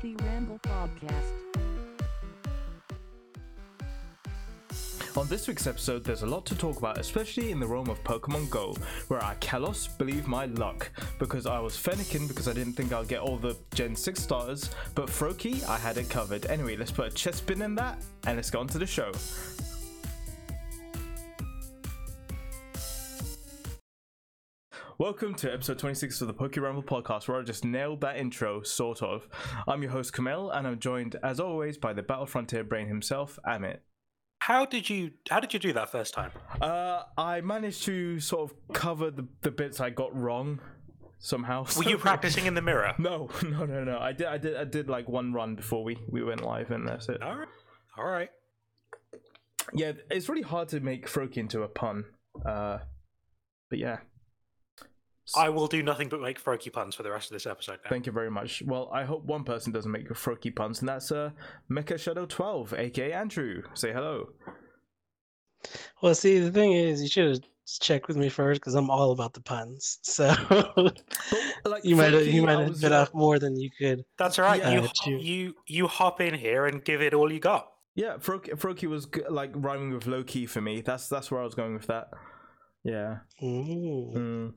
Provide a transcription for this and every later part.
Poke Ramble Podcast. On this week's episode, there's a lot to talk about, especially in the realm of Pokemon Go, where I Kalos believe my luck because I was fennekin because I didn't think I'd get all the Gen 6 starters, but Froakie, I had it covered. Anyway, let's put a Chespin in that and let's get on to the show. Welcome to episode 26 of the Poke Ramble podcast, where I just nailed that intro, sort of. I'm your host, Kumail, and I'm joined, as always, by the Battle Frontier brain himself, Amit. How did you How did you do that first time? Uh, I managed to sort of cover the, the bits I got wrong somehow. Were you practicing in the mirror? No, no, no, no. I did, I did, I did like one run before we we went live, and that's it. All right, all right. Yeah, it's really hard to make Froakie into a pun. Uh, but yeah. I will do nothing but make Froakie puns for the rest of this episode. Now. Thank you very much. Well, I hope one person doesn't make Froakie puns, and that's uh, Mecha Shadow 12, aka Andrew. Say hello. Well, see, the thing is, you should have checked with me first because I'm all about the puns. So like, you might have, you might have was, bit uh, off more than you could. That's all right. Yeah, you, you- you you hop in here and give it all you got. Yeah, Froakie, Froakie was like rhyming with low key for me. That's that's where I was going with that. Yeah. Mm.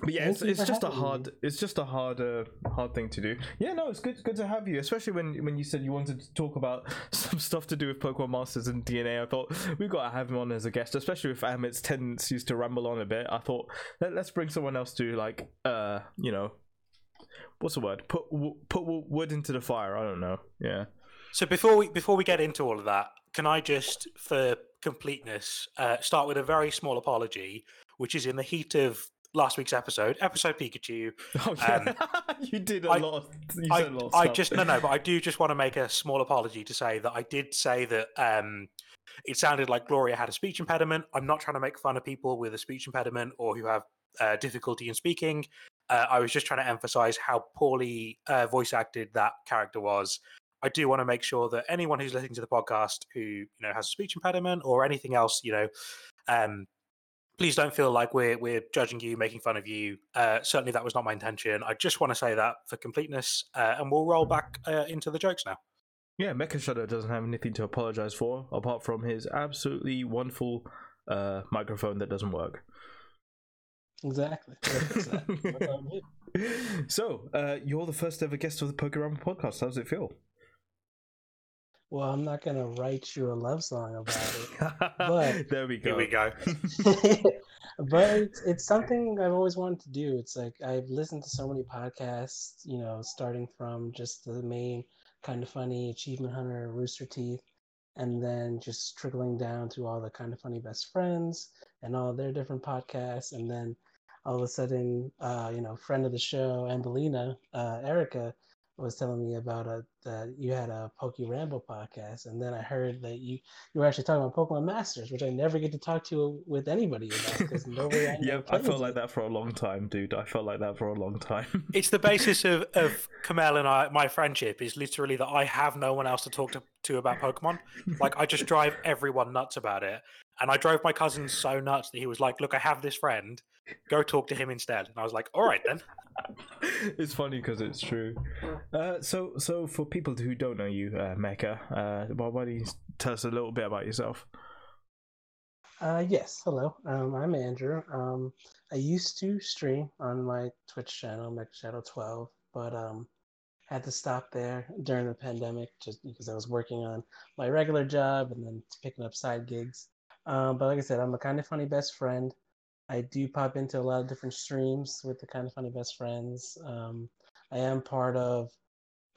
But yeah, Thank it's, it's just a having me. hard it's just a hard uh, hard thing to do. Yeah, no, it's good good to have you, especially when when you said you wanted to talk about some stuff to do with Pokemon Masters and DNA. I thought we've got to have him on as a guest, especially with Amit's tendencies to ramble on a bit. I thought Let, let's bring someone else to like uh you know what's the word put w- put w- wood into the fire. I don't know. Yeah. So before we before we get into all of that, can I just, for completeness, uh, start with a very small apology, which is in the heat of last week's episode, episode Pikachu. Oh yeah, you did a I- lot. Of, you said a lot I just no no, but I do just want to make a small apology to say that I did say that um, it sounded like Gloria had a speech impediment. I'm not trying to make fun of people with a speech impediment or who have uh, difficulty in speaking. Uh, I was just trying to emphasize how poorly uh, voice acted that character was. I do want to make sure that anyone who's listening to the podcast who you know has a speech impediment or anything else, you know, um, please don't feel like we're we're judging you, making fun of you. Uh, certainly, that was not my intention. I just want to say that for completeness, uh, and we'll roll back uh, into the jokes now. Yeah, Mecha Shadow doesn't have anything to apologize for apart from his absolutely wonderful uh, microphone that doesn't work. Exactly. That's that. That's how it is. so, uh, you're the first ever guest of the Pokemon podcast. How does it feel? Well, I'm not gonna write you a love song about it. But- there we go. Here we go. but it's, it's something I've always wanted to do. It's like I've listened to so many podcasts, you know, starting from just the main Kinda Funny Achievement Hunter, Rooster Teeth, and then just trickling down to all the Kinda Funny best friends and all their different podcasts. And then all of a sudden, uh, you know, friend of the show, Ambelina, uh, Erica, was telling me about a that you had a Poke Ramble podcast, and then I heard that you you were actually talking about Pokemon Masters, which I never get to talk to with anybody about because nobody. I know I felt like that for a long time, dude. I felt like that for a long time. It's the basis of of Kumail and I. My friendship is literally that I have no one else to talk to, to about Pokemon. Like I just drive everyone nuts about it, and I drove my cousin so nuts that he was like, "Look, I have this friend. Go talk to him instead." And I was like, "All right then." it's funny because it's true. Uh, so, so for people who don't know you, uh, Mecha, uh, why, why don't you tell us a little bit about yourself? Uh, yes, hello. Um, I'm Andrew. Um, I used to stream on my Twitch channel, Mech Shadow 12, but um, had to stop there during the pandemic just because I was working on my regular job and then picking up side gigs. Um, but like I said, I'm a Kinda Funny best friend. I do pop into a lot of different streams with the Kinda Funny best friends. Um, I am part of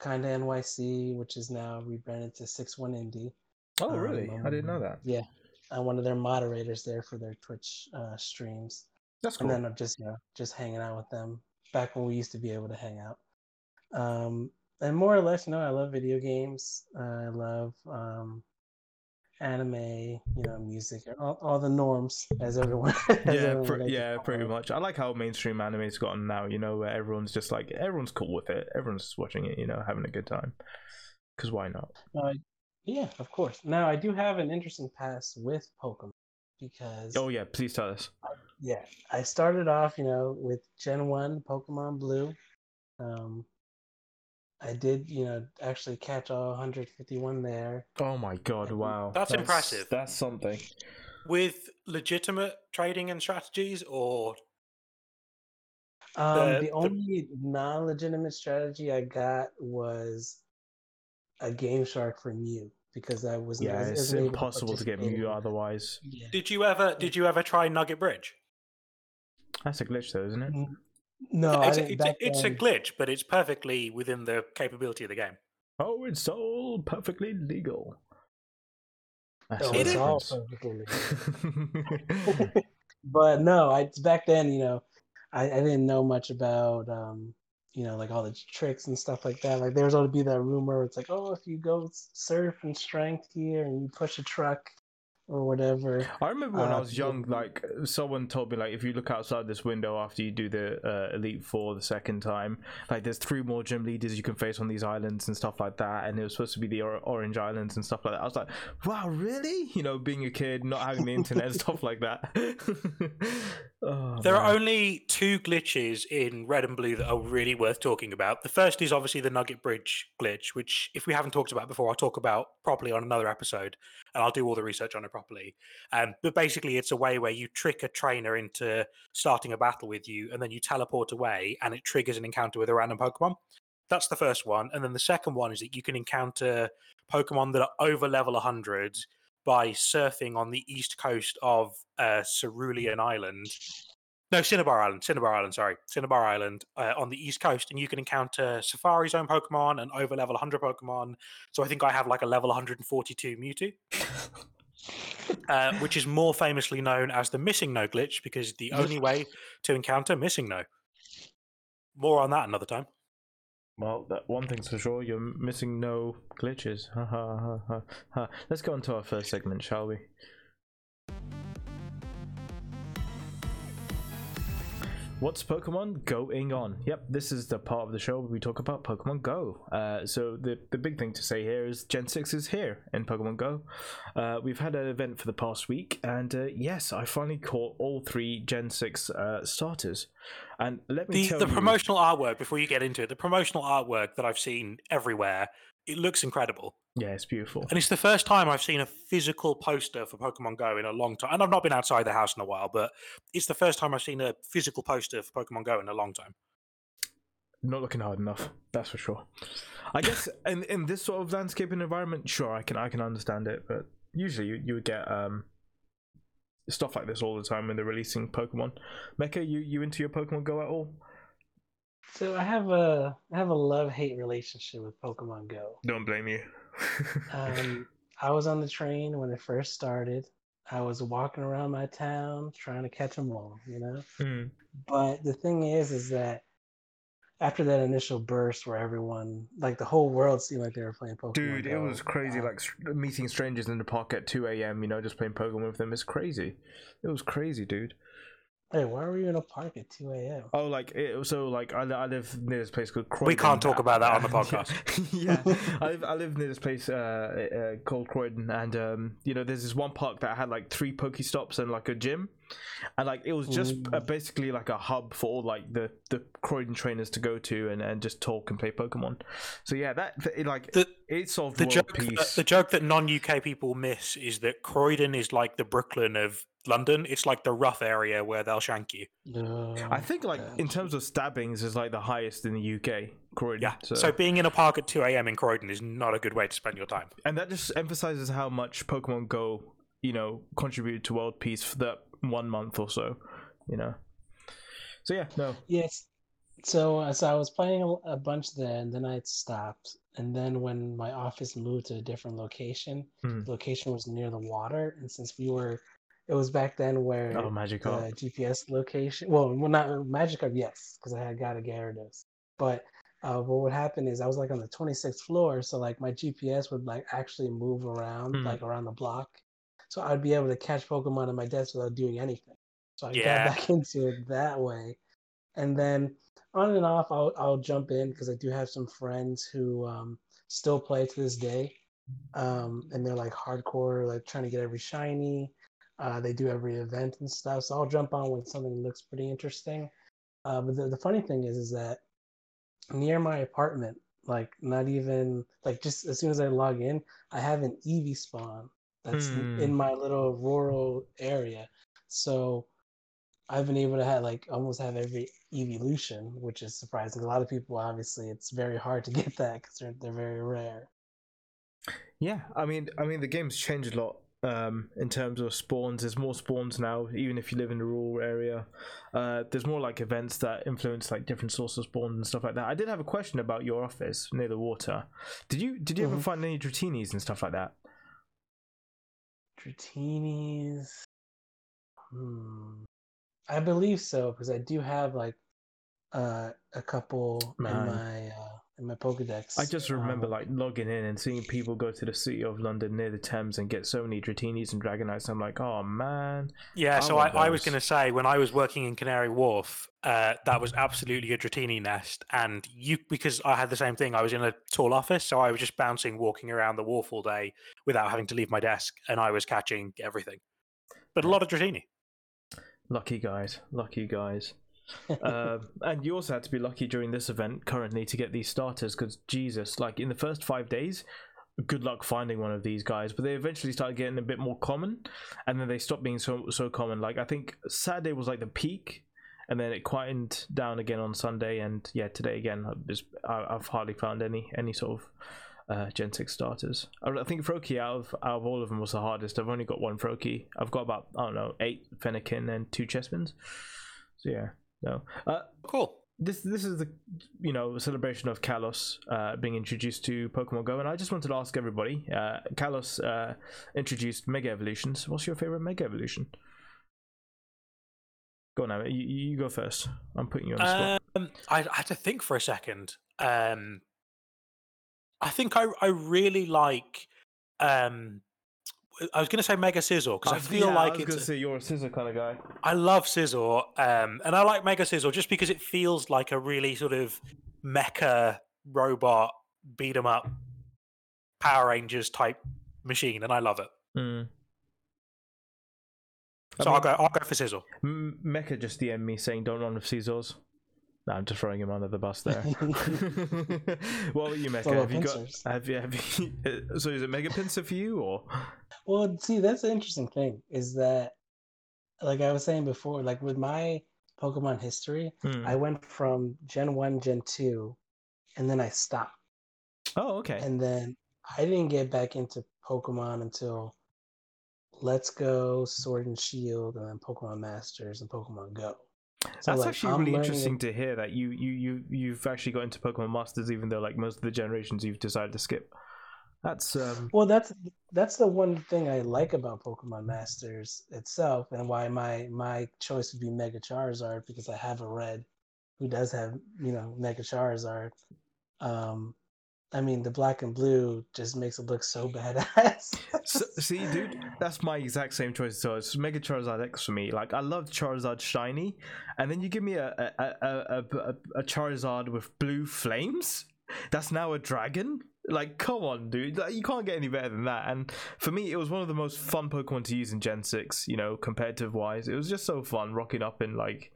Kinda NYC, which is now rebranded to Six One Indie. Oh, really? I didn't know Um, that. Yeah, I'm one of their moderators there for their Twitch uh, streams, That's cool. and then I'm just you know just hanging out with them back when we used to be able to hang out. Um, and more or less, you know, I love video games. Uh, I love um, anime, you know, music, all, all the norms as everyone. as yeah, everyone to yeah, pretty much. I like how mainstream anime's gotten now. You know, where everyone's just like everyone's cool with it. Everyone's just watching it. You know, having a good time. Because why not? No, I, yeah, of course. Now I do have an interesting past with Pokemon because Oh yeah, please tell us. yeah, I started off, you know, with Gen One Pokemon Blue. Um, I did, you know, actually catch all 151 there. Oh my god! Wow, That's impressive. That's something. With legitimate trading and strategies, or Um, The- the, the- only non-legitimate strategy I got was a Game Shark for Mew because I was Yeah, I it's impossible to get participate Mew otherwise. Yeah. did you ever did you ever try Nugget Bridge? That's a glitch, though, isn't it? No, I it's, didn't, it's, back it's a glitch, but it's perfectly within the capability of the game. Oh, it's all perfectly legal. That's Oh, it's is. all perfectly but no, I back then, you know, I, I didn't know much about um, you know, like all the tricks and stuff like that. Like there's always be that rumor. It's like, oh, if you go surf and strength here and you push a truck or whatever. I remember when I Uh, was young, like someone told me, like if you look outside this window after you do the uh, Elite Four the second time, like there's three more gym leaders you can face on these islands and stuff like that, and it was supposed to be the or- Orange Islands and stuff like that. I was like, wow, really? You know, being a kid, not having the internet and stuff like that. oh, There are only two glitches in Red and Blue that are really worth talking about. The first is obviously the Nugget Bridge glitch, which, if we haven't talked about before, I'll talk about properly on another episode, and I'll do all the research on it properly. Um, but basically, it's a way where you trick a trainer into starting a battle with you, and then you teleport away, and it triggers an encounter with a random Pokemon. That's the first one, and then the second one is that you can encounter Pokemon that are over level 100 by surfing on the east coast of uh, Cerulean Island. No, Cinnabar Island. Cinnabar Island, sorry. Cinnabar Island uh, on the east coast. And you can encounter Safari Zone Pokemon and over level 100 Pokemon. So I think I have like a level 142 Mewtwo, uh, which is more famously known as the Missing No glitch because the only way to encounter Missing No. More on that another time. Well, that one thing's for sure, you're missing no glitches. Ha ha ha ha ha. Let's go on to our first segment, shall we? What's Pokemon going on? Yep, this is the part of the show where we talk about Pokemon Go. Uh, so the the big thing to say here is Gen Six is here in Pokemon Go. Uh, we've had an event for the past week, and uh, yes, I finally caught all three Gen Six uh, starters. And let me The, tell the you, promotional artwork, before you get into it, the promotional artwork that I've seen everywhere, it looks incredible. yeah, it's beautiful. And it's the first time I've seen a physical poster for Pokemon Go in a long time. And I've not been outside the house in a while, but it's the first time I've seen a physical poster for Pokemon Go in a long time. not looking hard enough that's for sure i guess in in this sort of landscape and environment sure i can i can understand it but usually you, you would get um stuff like this all the time when they're releasing pokemon Mecha, you you into your pokemon go at all So I have a I have a love hate relationship with Pokemon Go. don't blame you Um, I was on the train when it first started. I was walking around my town trying to catch them all, you know. Hmm. But the thing is, is that after that initial burst where everyone, like the whole world, seemed like they were playing Pokemon. dude it was crazy like s- meeting strangers in the park at 2 a.m you know just playing pokemon with them it's crazy it was crazy dude Hey, why were you in a park at 2 a.m.? Oh, like it, so, like I, I live near this place called. Croydon. We can't talk about that on the podcast. yeah, I live, I live near this place uh, uh, called Croydon, and um, you know, there's this one park that had like three Pokestops and like a gym, and like it was just uh, basically like a hub for all like the the Croydon trainers to go to and, and just talk and play Pokemon. So yeah, that it, like The- it solved The world joke, that, the joke that non UK people miss is that Croydon is like the Brooklyn of London. It's like the rough area where they'll shank you. No. I think like in terms of stabbings is like the highest in the UK. Croydon. Yeah. So, being in a park at 2 a.m. in Croydon is not a good way to spend your time. and that just emphasizes how much Pokemon Go, you know, contributed to world peace for that one month or so, you know. So yeah, no, Yes. So, uh, so I was playing a, a bunch there, and then I stopped. And then when my office moved to a different location, Hmm. the location was near the water. And since we were, it was back then where oh Magikarp. the GPS location, well, well not Magikarp, yes, because I had got a Gyarados. But uh, what would happen is I was like on the 26th floor, so like my GPS would like actually move around, Hmm. like around the block. So I'd be able to catch Pokemon on my desk without doing anything. So I Yeah. got back into it that way. And then on and off, I'll, I'll jump in because I do have some friends who um, still play to this day. Um, and they're like hardcore, like trying to get every shiny. Uh, they do every event and stuff. So I'll jump on when something looks pretty interesting. Uh, but the, the funny thing is, is that near my apartment, Like not even like just as soon as I log in, I have an Eevee spawn that's Hmm. in my little rural area. So I've been able to have like almost have every evolution, which is surprising. A lot of people obviously it's very hard to get that because they're they're very rare. Yeah, I mean, I mean, the game's changed a lot um, in terms of spawns. There's more spawns now, even if you live in a rural area. Uh, there's more like events that influence like different sources of spawns and stuff like that. I did have a question about your office near the water. Did you did you ever Mhm. find any Dratinis and stuff like that? Dratinis. Hmm. I believe so because I do have like uh, a couple in my uh, in my Pokedex. I just remember Um, like logging in and seeing people go to the city of London near the Thames and get so many Dratinis and Dragonites. I'm like, oh man. Yeah, I so I, I was going to say when I was working in Canary Wharf, uh, that was absolutely a Dratini nest, and you because I had the same thing. I was in a tall office, so I was just bouncing, walking around the wharf all day without having to leave my desk, and I was catching everything. But a lot of Dratini. Lucky guys, lucky guys. Um, and you also had to be lucky during this event currently to get these starters because Jesus, like in the first five days, good luck finding one of these guys. But they eventually started getting a bit more common, and then they stopped being so so common. Like I think Saturday was like the peak, and then it quietened down again on Sunday, and yeah, today again, I've, just, I- I've hardly found any any sort of. Uh, Gen 6 starters. I think Froakie out of out of all of them was the hardest. I've only got one Froakie. I've got about I don't know eight Fennekin and two Chespins. So yeah, no. Uh, Cool. this this is the you know celebration of Kalos uh, being introduced to Pokemon Go, and I just wanted to ask everybody. Uh, Kalos uh, introduced Mega Evolutions. What's your favorite Mega Evolution? Go on, now. You, you go first. I'm putting you on the spot. Um, I, I had to think for a second. Um, I think I I really like. Um, I was going to say Mega Scizor because I, feel yeah, like I was it's. gonna say you're a scissor kind of guy. I love Scizor, um, and I like Mega Scizor just because it feels like a really sort of mecha robot beat 'em up Power Rangers type machine, and I love it. Mm. I So I'll mean, go. I'll go for Scizor. M- Mecha just DM'd me saying don't run with Caesars. No, I'm just throwing him under the bus there. what about you, Mecha? all Have you got? Have you? Have you? uh, So is it Mega Pinsir for you or? Well, see, that's the interesting thing is that, like I was saying before, like with my Pokemon history, Hmm. I went from Gen 1, Gen 2, and then I stopped. Oh, okay. And then I didn't get back into Pokemon until Let's Go, Sword and Shield, and then Pokemon Masters and Pokemon Go. So, That's like, actually I'm really learning interesting to hear that you you you you've actually got into Pokemon Masters, even though like most of the generations you've decided to skip. That's um. Well, that's that's the one thing I like about Pokemon Masters itself, and why my my choice would be Mega Charizard because I have a red who does have you know Mega Charizard. Um, I mean the black and blue just makes it look so badass. So, see, dude, that's my exact same choice. So it's Mega Charizard X for me. Like I love Charizard Shiny, and then you give me a a, a, a, a, Charizard with blue flames. That's now a dragon. Like, come on, dude! Like, you can't get any better than that. And for me, it was one of the most fun Pokemon to use in Gen Six. You know, competitive wise, it was just so fun rocking up in like,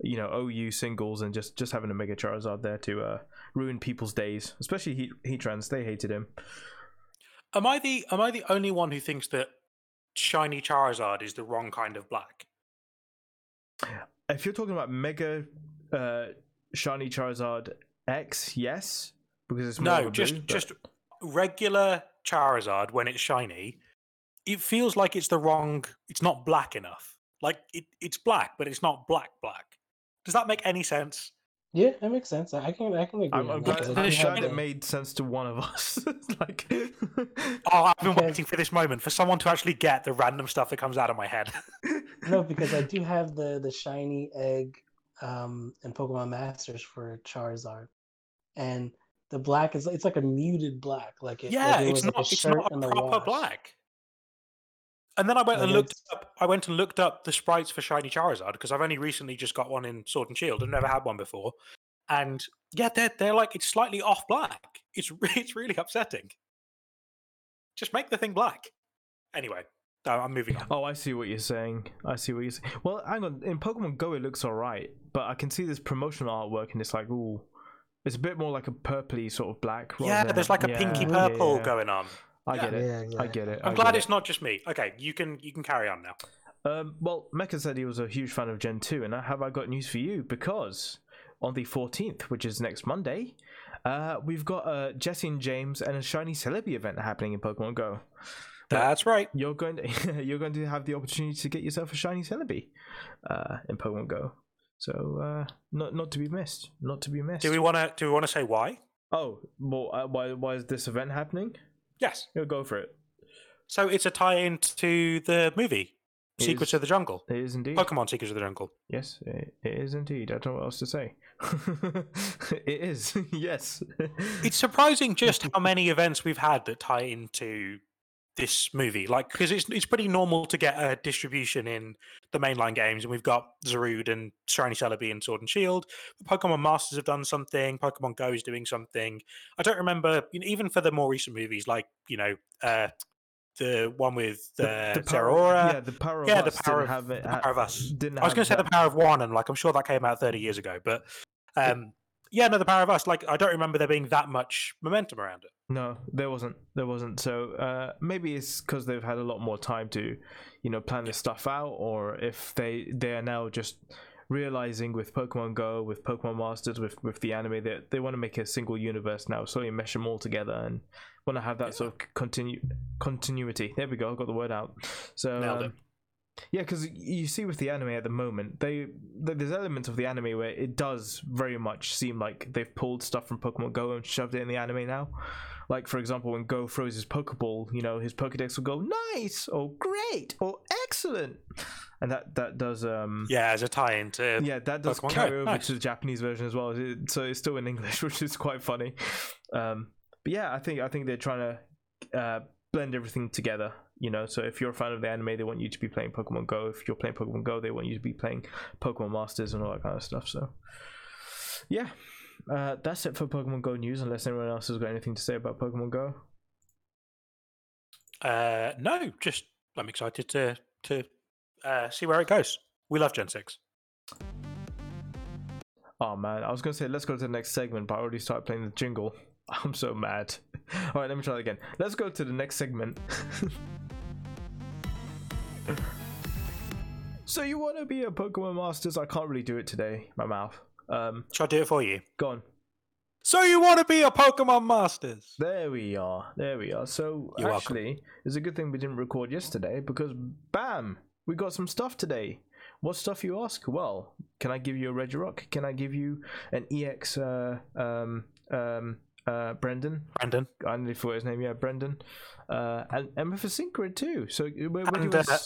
you know, OU singles and just just having a Mega Charizard there to uh, ruin people's days, especially Heat Heatrans. They hated him. Am I the Am I the only one who thinks that shiny Charizard is the wrong kind of black? if you're talking about Mega uh, Shiny Charizard X, yes, because it's No, just blue, but- just regular Charizard when it's shiny. It feels like it's the wrong. It's not black enough. Like it, it's black, but it's not black black. Does that make any sense? Yeah, that makes sense. I can I can agree. I'm, I'm that, glad, 'cause I the I'm do shiny- glad have it the- made sense to one of us. like, Oh, I've been Because- waiting for this moment for someone to actually get the random stuff that comes out of my head. No, because I do have the the shiny egg um in Pokemon Masters for Charizard, and the black is it's like a muted black, like it, yeah, like it it's was like not. a It's not a proper wash. black. And then I went and looked up. I went and looked up the sprites for shiny Charizard because I've only recently just got one in Sword and Shield and never had one before. And yeah, they're they're like it's slightly off black. It's it's really upsetting. Just make the thing black. Anyway, I'm moving on. oh, I see what you're saying. I see what you're saying. Well, hang on. In Pokemon Go, it looks alright, but I can see this promotional artwork, and it's like, ooh, It's a bit more like a purpley sort of black. Yeah, than there's like a yeah, pinky yeah, purple yeah. going on. I get it. Yeah, yeah. I get it. I'm I glad get it's not just me. Okay, you can you can carry on now. Um, well, Mecha said he was a huge fan of Gen 2, and I have I got news for you because on the 14th, which is next Monday, uh, we've got a Jesse and James and a Shiny Celebi event happening in Pokemon Go. That's right. You're going to you're going to have the opportunity to get yourself a Shiny Celebi uh, in Pokemon Go. So uh, not not to be missed. Not to be missed. Do we want to do we want to say why? Oh, well, uh, why why is this event happening? Yes. Yeah, go for it. So it's a tie-in to the movie It Secrets is- of the Jungle. It is indeed. Pokemon Secrets of the Jungle. Yes, it, it is indeed. I don't know what else to say. it is. yes. It's surprising just how many events we've had that tie into this movie. Like, because it's it's pretty normal to get a distribution in the mainline games, and we've got Zarude and Shiny Celebi and Sword and Shield. Pokemon Masters have done something. Pokemon Go is doing something. I don't remember, you know, even for the more recent movies, like you know, uh, the one with uh, the power, Zeraora. yeah, the power of Yeah, the us power didn't of- have it. the Power of Us. Didn't I was going to say the Power of One, and like I'm sure that came out 30 years ago, but um, yeah, no, the Power of Us. Like I don't remember there being that much momentum around it. No, there wasn't. There wasn't. So uh, maybe it's because they've had a lot more time to, you know, plan this stuff out, or if they they are now just realizing with Pokemon Go, with Pokemon Masters, with with the anime that they want to make a single universe now, so you mesh them all together and want to have that sort of continue continuity. There we go. I got the word out. So Nailed it. um, yeah, because you see with the anime at the moment, they th- there's elements of the anime where it does very much seem like they've pulled stuff from Pokemon Goh and shoved it in the anime now. Like for example, when Go throws his Pokeball, you know his Pokedex will go nice or great or excellent, and that that does um Yeah, as a tie-in to yeah that does Pokemon Go, carry over nice. to the Japanese version as well. So it's still in English, which is quite funny. Um, but yeah, I think I think they're trying to uh, blend everything together. You know, so if you're a fan of the anime, they want you to be playing Pokemon Go. If you're playing Pokemon Go, they want you to be playing Pokemon Masters and all that kind of stuff. So yeah, uh, that's it for Pokemon Go news. Unless anyone else has got anything to say about Pokemon Go. Uh, no, just I'm excited to to uh, see where it goes. We love Gen Six. Oh man, I was gonna say let's go to the next segment, but I already started playing the jingle. I'm so mad. All right, let me try that again. Let's go to the next segment. so you want to be a Pokemon Masters? I can't really do it today. My mouth. Um, Shall I do it for you? go on. So you want to be a Pokemon Masters? There we are. There we are. So You're welcome. actually, it's a good thing we didn't record yesterday because bam, we got some stuff today. What stuff you ask? Well, can I give you a Regirock? Can I give you an EX uh, um, um, uh, Brendan? Brandon. I nearly forgot his name. Yeah, Brendan. Uh, and and for sync grid too. So where, where do you And, want to, uh,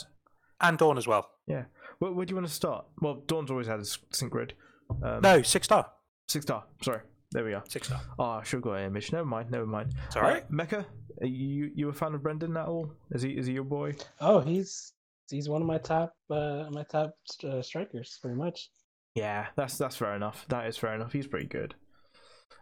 And Dawn as well. yeah? Where, where do you want to start? Well, Dawn's always had a sync grid. Um, No, six star. six star. Sorry, there we are. Six star. Oh, I should have got an image. Never mind. Never mind. It's all right. Uh, Mecha, are you you a fan of Brendan at all? Is he is he your boy? Oh, he's he's one of my top uh, my top uh, strikers, pretty much. Yeah, that's that's fair enough. That is fair enough. He's pretty good.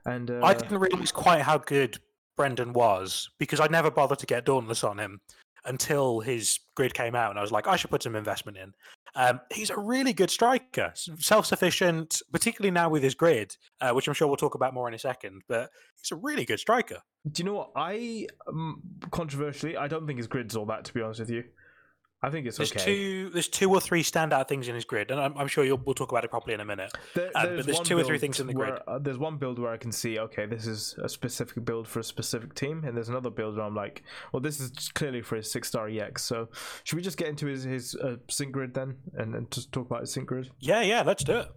And uh, I didn't realize quite how good Brendan was because I never bothered to get Dauntless on him until his grid came out, and I was like, I should put some investment in. Um, he's a really good striker, self sufficient, particularly now with his grid, uh, which I'm sure we'll talk about more in a second. But he's a really good striker. do you know what? I um, controversially, I don't think his grid's all that. To be honest with you, I think it's There's okay. two, there's two or three standout things in his grid, and I'm, I'm sure you'll, we'll talk about it properly in a minute. There- Um, but there's two or three things in the grid. where, uh, there's one build where I can see, okay, this is a specific build for a specific team, and there's another build where I'm like, well, this is clearly for his six star EX. So should we just get into his his uh, sync grid then, and, and just talk about his sync grid? Yeah, yeah, let's do it.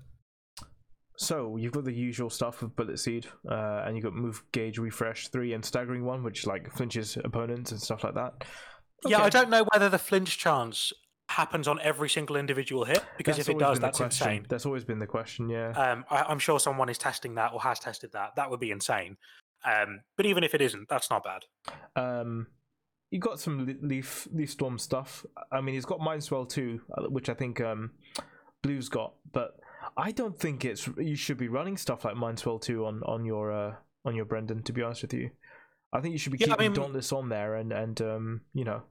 So you've got the usual stuff with Bullet Seed, uh, and you've got Move Gauge Refresh three and Staggering one, which like flinches opponents and stuff like that. Yeah, I don't know whether the flinch chance happens on every single individual hit because That's if it does, that's insane. That's always been the question. Yeah. Um, I, I'm sure someone is testing that or has tested that. That would be insane. Um, but even if it isn't, that's not bad. Um, you got some leaf leaf storm stuff. I mean, he's got Mindswell too, uh, which I think um, Blue's got, but I don't think it's you should be running stuff like Mindswell two on on your uh, on your Brendan. To be honest with you, I think you should be Yeah, I keeping mean- Dauntless on there and and um, you know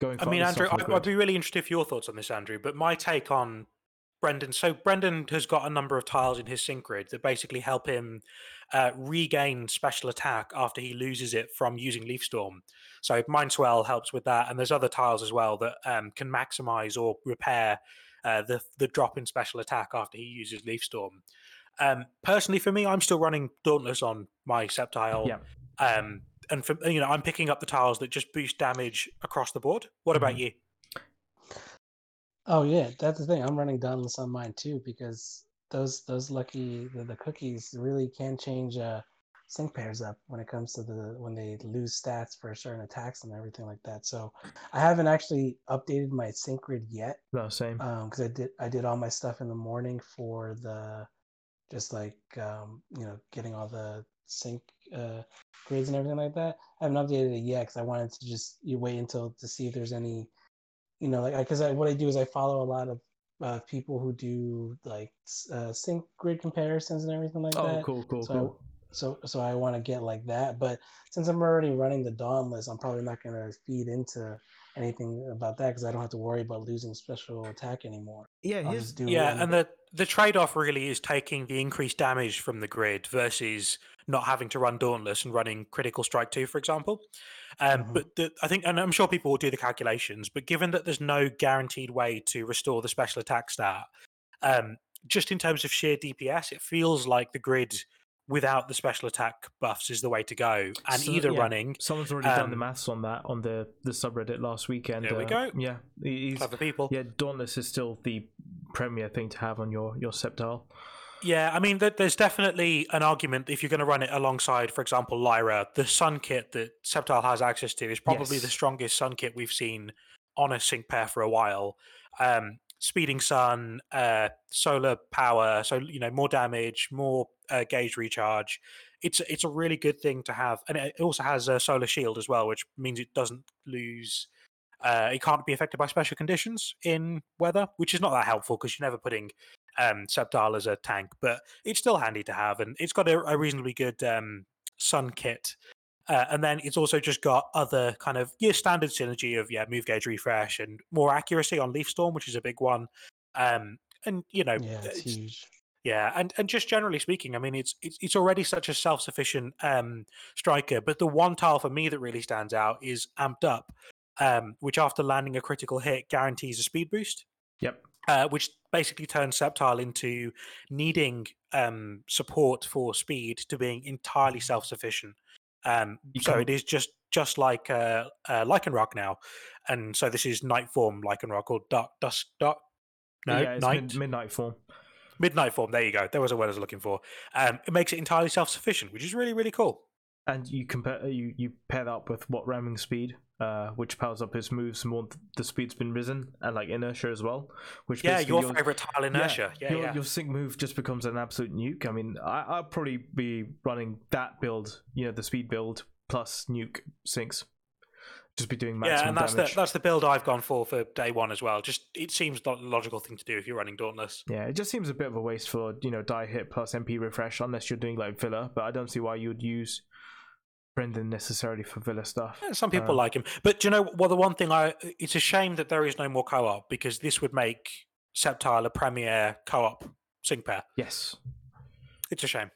going. For I mean, Andrew, I, I'd be really interested for your thoughts on this, Andrew. But my take on Brendan. So Brendan has got a number of tiles in his sync grid that basically help him uh, regain special attack after he loses it from using Leaf Storm. So Mindswell helps with that, and there's other tiles as well that um, can maximize or repair uh, the the drop in special attack after he uses Leaf Storm. Um, personally, for me, I'm still running Dauntless on my Sceptile. Yeah. Um, and for you know, I'm picking up the tiles that just boost damage across the board. What about you? Oh yeah, that's the thing. I'm running Dauntless on mine too because those those lucky the, the cookies really can change uh sync pairs up when it comes to the when they lose stats for certain attacks and everything like that. So I haven't actually updated my sync grid yet No, same. because I did I did all my stuff in the morning for the just like um, you know getting all the sync uh, grids and everything like that. I haven't updated it yet because I wanted to just you wait until to see if there's any you know like because I, what I do is I follow a lot of uh, people who do like uh, sync grid comparisons and everything like that. oh, that. cool, cool, So cool. so so I want to get like that. But since I'm already running the Dauntless, I'm probably not going to feed into anything about that because I don't have to worry about losing special attack anymore. Yeah, I'll here's just do Yeah, and the the trade off really is taking the increased damage from the grid versus not having to run Dauntless and running Critical Strike 2, for example. Um, Mhm. But the, I think, and I'm sure people will do the calculations, but given that there's no guaranteed way to restore the special attack stat, um, just in terms of sheer DPS, it feels like the grid without the special attack buffs is the way to go. And So, either yeah. running Someone's already done the Um, maths on that on the the subreddit last weekend. There we uh, go. Yeah, he's, clever people. yeah. Dauntless is still the premier thing to have on your your Sceptile. Yeah, I mean, there's definitely an argument if you're going to run it alongside, for example, Lyra. The Sun kit that Sceptile has access to is probably the strongest Sun kit we've seen on a sync pair for a while. Um, speeding Sun, uh, solar power, so you know more damage, more uh, gauge recharge. It's it's a really good thing to have, and it also has a solar shield as well, which means it doesn't lose. Uh, it can't be affected by special conditions in weather, which is not that helpful because you're never putting um, Sceptile as a tank, but it's still handy to have, and it's got a, a reasonably good um, sun kit. Uh, and then it's also just got other kind of your standard synergy of yeah, move gauge refresh and more accuracy on Leaf Storm, which is a big one. Um, and you know, yeah, it's it's- huge. yeah, and and just generally speaking, I mean, it's it's, it's already such a self sufficient um, striker. But the one tile for me that really stands out is Amped Up, um, which after landing a critical hit guarantees a speed boost Yep. Uh, which basically turns Sceptile into needing um, support for speed to being entirely self-sufficient. Um, so it is just just like uh, uh, Lycanroc now, and so this is night form Lycanroc or dark dusk dark. No, yeah, it's night mid- midnight form. midnight form. There you go. There was a word I was looking for. Um, it makes it entirely self-sufficient, which is really really cool. and you compare you you pair that up with what ramming speed uh which powers up his moves more th- the speed's been risen and like inertia as well which Yeah, your favorite tile inertia. Yeah, yeah. your, your sync move just becomes an absolute nuke i mean I, i'll probably be running that build you know the speed build plus nuke syncs just be doing maximum Yeah, and that's damage the that's the build I've gone for for day one as well. Just it seems the logical thing to do if you're running Dauntless. yeah it just seems a bit of a waste for you know die hit plus mp refresh unless you're doing like villa but i don't see why you would use brendan necessarily for villa stuff Yeah, Some people Um, like him, but do you know? Well, the one thing I it's a shame that there is no more co-op because this would make Sceptile a premier co-op sync pair. yes It's a shame,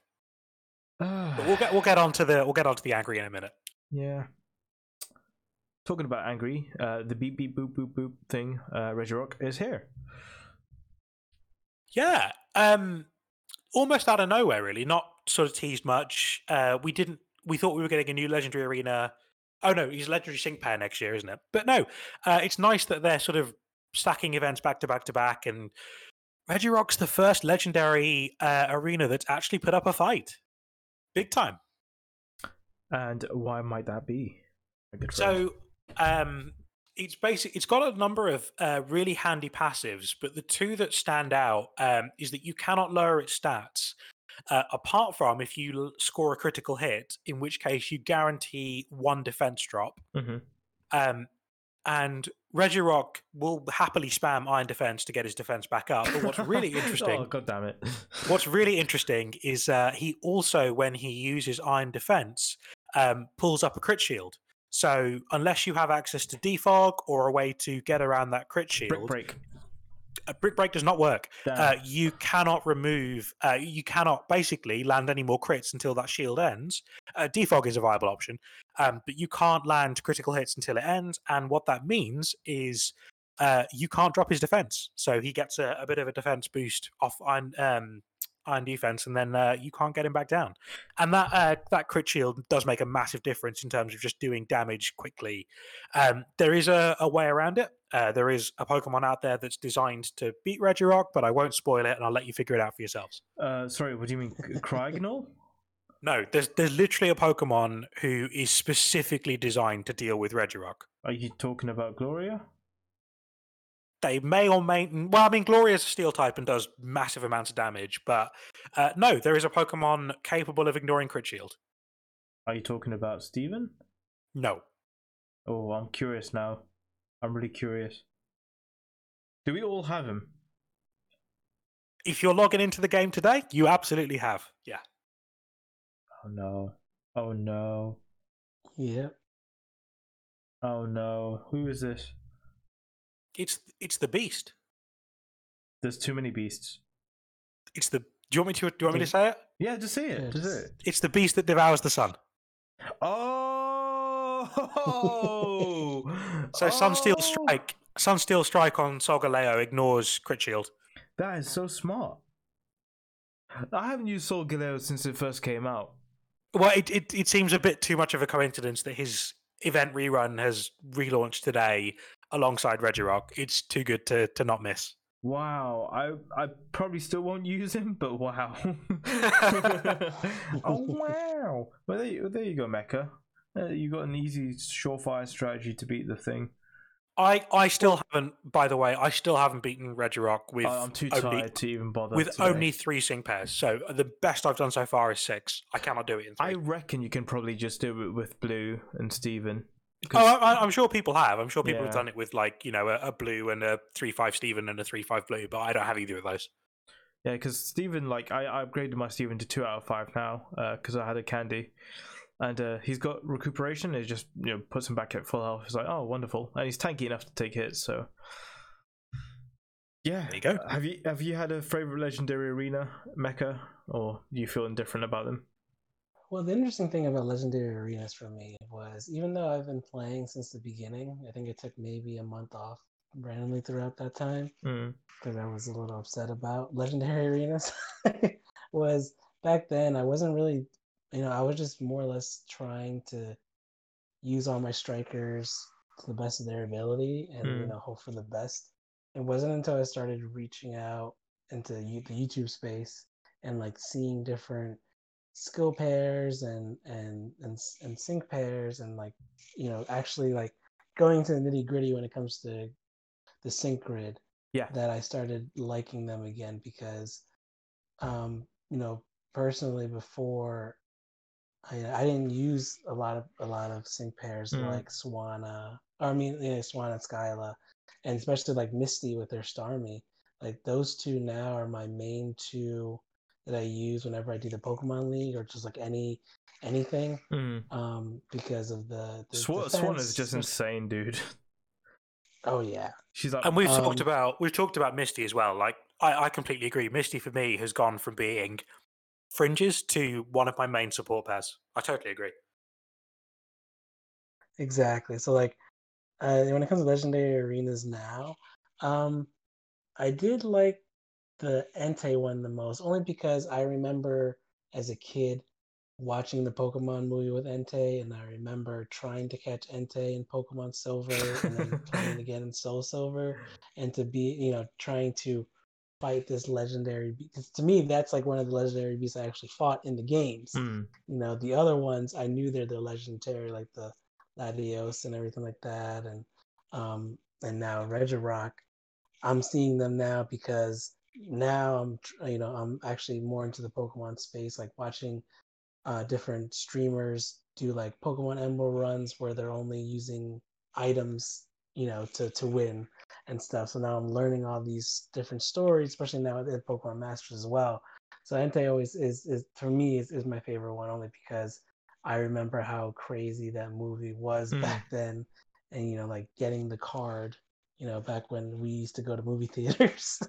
but we'll get we'll get on to the we'll get on to the angry in a minute. Yeah. Talking about angry, uh, the beep beep boop boop boop thing, uh, Regirock is here. Yeah, um, almost out of nowhere, really. Not sort of teased much. Uh, we didn't. We thought we were getting a new legendary arena. Oh no, he's legendary sync pair next year, isn't it? But no, uh, it's nice that they're sort of stacking events back to back to back, and Regirock's the first legendary uh, arena that's actually put up a fight, big time. And why might that be? my good friend? So um, it's basic. It's got a number of uh, really handy passives, but the two that stand out um, is that you cannot lower its stats. Uh, apart from if you score a critical hit, in which case you guarantee one defense drop. Mhm. Um, and Regirock will happily spam Iron Defense to get his defense back up. But what's really interesting oh god damn it! What's really interesting is uh, he also, when he uses Iron Defense, um, pulls up a crit shield. So unless you have access to defog or a way to get around that crit brick shield, break. Uh, Brick Break does not work. Uh, you cannot remove. Uh, you cannot basically land any more crits until that shield ends. Uh, defog is a viable option, um, but you can't land critical hits until it ends. And what that means is uh, you can't drop his defense. So he gets a, a bit of a defense boost off on um, iron defense, and then uh, you can't get him back down. And that uh, that crit shield does make a massive difference in terms of just doing damage quickly. Um, there is a, a way around it. Uh, there is a Pokemon out there that's designed to beat Regirock, but I won't spoil it, and I'll let you figure it out for yourselves. Uh, sorry, what do you mean, Cryogonal? No, there's there's literally a Pokemon who is specifically designed to deal with Regirock. Are you talking about Gloria? They may or may well. I mean, Gloria is a steel type and does massive amounts of damage, but uh, no, there is a Pokemon capable of ignoring crit shield. Are you talking about Steven? No, Oh, I'm curious now. I'm really curious. Do we all have him? if you're logging into the game today, you absolutely have. Yeah, Oh no. Oh no. Yep. Oh no. Who is this? It's it's the beast. There's too many beasts. It's the. Do you want me to? Do you want me to say it? Yeah, just say it. Yeah, just say it. It's the beast that devours the sun. Oh. So Sunsteel Oh! Strike, Sunsteel Strike on Solgaleo ignores crit shield. That is so smart. I haven't used Solgaleo since it first came out. Well, it, it it seems a bit too much of a coincidence that his event rerun has relaunched today alongside Regirock. It's too good to to not miss. Wow, I I probably still won't use him, but wow. oh wow! Well, there you, there you go, Mecha. Uh, you got an easy, surefire strategy to beat the thing. I I still haven't. By the way, I still haven't beaten Regirock with I'm too only, tired to even bother. with today. only three sync pairs. So the best I've done so far is six. I cannot do it in I reckon you can probably just do it with Blue and Steven. Oh, I, I'm sure people have. I'm sure people have done it with like you know a, a blue and a three five Steven and a three five blue, but I don't have either of those. Yeah, because Steven, like, I, I upgraded my Steven to 2 out of 5 now because I had a candy. And uh, he's got recuperation. It just you know puts him back at full health. It's like, oh, wonderful. And he's tanky enough to take hits. So, yeah. There you go. Have you have you had a favorite legendary arena mecha, or do you feel indifferent about them? Well, the interesting thing about Legendary Arenas for me was even though I've been playing since the beginning, I think it took maybe a month off randomly throughout that time Mm. because I was a little upset about Legendary Arenas. was back then I wasn't really, you know, I was just more or less trying to use all my strikers to the best of their ability and you Mm. know hope for the best. It wasn't until I started reaching out into the YouTube space and like seeing different skill pairs and and and and sync pairs and like you know actually like going to the nitty gritty when it comes to the sync grid Yeah. that I started liking them again because um you know personally before I I didn't use a lot of a lot of sync pairs Mm. like Swanna or I mean yeah, Swan and Skyla and especially like Misty with their Starmie like those two now are my main two that I use whenever I do the Pokemon League or just like any anything Mm. um because of the, the Swan, Swan is just insane, dude. oh yeah She's like, And we've talked Um, about we've talked about Misty as well. Like I, I completely agree. Misty for me has gone from being fringes to one of my main support pairs. I totally agree. Exactly. So like uh, when it comes to legendary arenas now, um I did like the Entei one the most, only because I remember as a kid watching the Pokemon movie with Entei, and I remember trying to catch Entei in Pokemon Silver and then playing again in Soul Silver, and to be, you know, trying to fight this legendary because to me that's like one of the legendary beasts I actually fought in the games mm. you know the other ones i knew they're the legendary like the latios and everything like that and um and now regirock i'm seeing them now because now i'm you know i'm actually more into the pokemon space like watching uh different streamers do like pokemon emerald runs where they're only using items you know to to win and stuff so now i'm learning all these different stories especially now at pokemon masters as well so Entei always is, is for me is, is my favorite one only because I remember how crazy that movie was Mm. back then, and you know like getting the card You know, back when we used to go to movie theaters.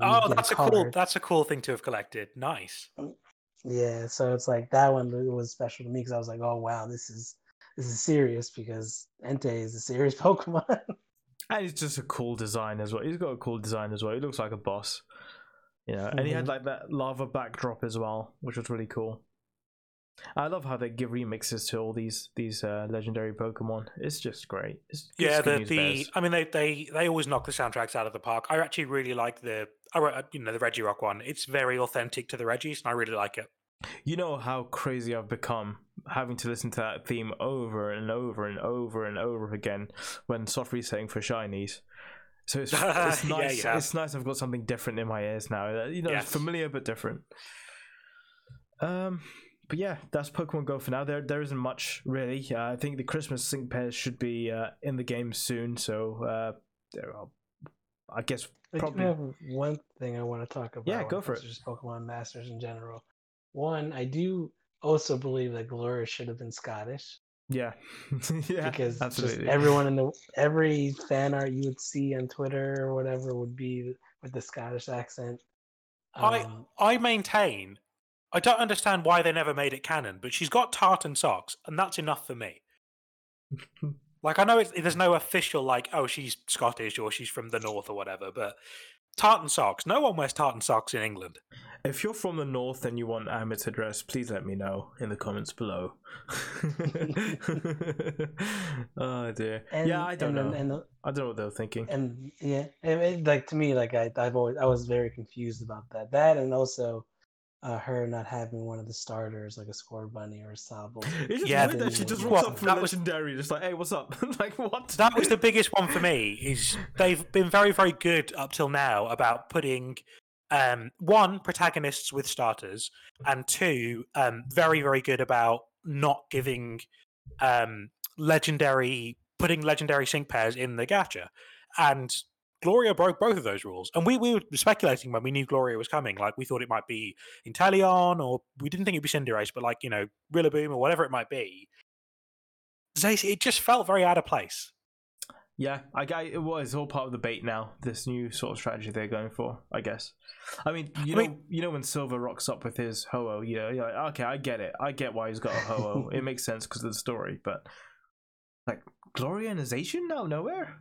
Oh, that's a cool that's a cool thing to have collected. Nice. Yeah, so it's like that one was special to me because I was like, oh wow, this is this is serious because Entei is a serious Pokemon. And it's just a cool design as well. He's got a cool design as well. He looks like a boss. You know, and he had Mhm. like that lava backdrop as well, which was really cool. I love how they give remixes to all these these uh, legendary Pokemon. It's just great. It's, Yeah, the the. bears. I mean, they they they always knock the soundtracks out of the park. I actually really like the. I you know, the Regirock one. It's very authentic to the Regis, and I really like it. You know how crazy I've become having to listen to that theme over and over and over and over again when soft resetting for shinies. So it's, it's nice. have. it's nice. I've got something different in my ears now. Uh, You know, Yes. it's familiar but different. Um, but yeah, that's Pokemon Go for now. There, there isn't much really. Uh, I think the Christmas sync pairs should be uh, in the game soon. So uh, there are, I guess I do Probably- have one thing I want to talk about. Yeah, go for it. Just Pokemon Masters in general. One, I do also believe that Gloria should have been Scottish yeah, yeah, because just absolutely. everyone in the every fan art you would see on Twitter or whatever would be with the Scottish accent. I Um, I maintain. I don't understand why they never made it canon, but she's got tartan socks, and that's enough for me. like I know it's, there's no official like, oh, she's Scottish or she's from the north or whatever, but tartan socks. No one wears tartan socks in England. If you're from the north and you want Amit's address, please let me know in the comments below. oh dear. and, yeah, I don't and, know. And, and, I don't know what they were thinking. and yeah, and it, like to me, like I, I've always I was very confused about that. That and also uh, her not having one of the starters like a Scorbunny or a Sobble. It's just Yeah, weird that she just that walks up from that was- legendary, just like, "Hey, what's up?" like, what? That was the biggest one for me. Is they've been very very good up till now about putting. Um, one protagonists with starters, and two, um, very very good about not giving um, legendary putting legendary sync pairs in the gacha, and Gloria broke both of those rules. And we, we were speculating when we knew Gloria was coming, like we thought it might be Inteleon, or we didn't think it'd be Cinderace, but like you know Rillaboom or whatever it might be. Zace, it just felt very out of place. Yeah, I guess it was all part of the bait now. This new sort of strategy they're going for, I guess. I mean, you I know, mean- you know when Silver rocks up with his Ho-Oh, yeah, yeah, okay, I get it. I get why he's got a Ho-Oh. it makes sense because of the story, but like Gloria and a Zacian out of nowhere.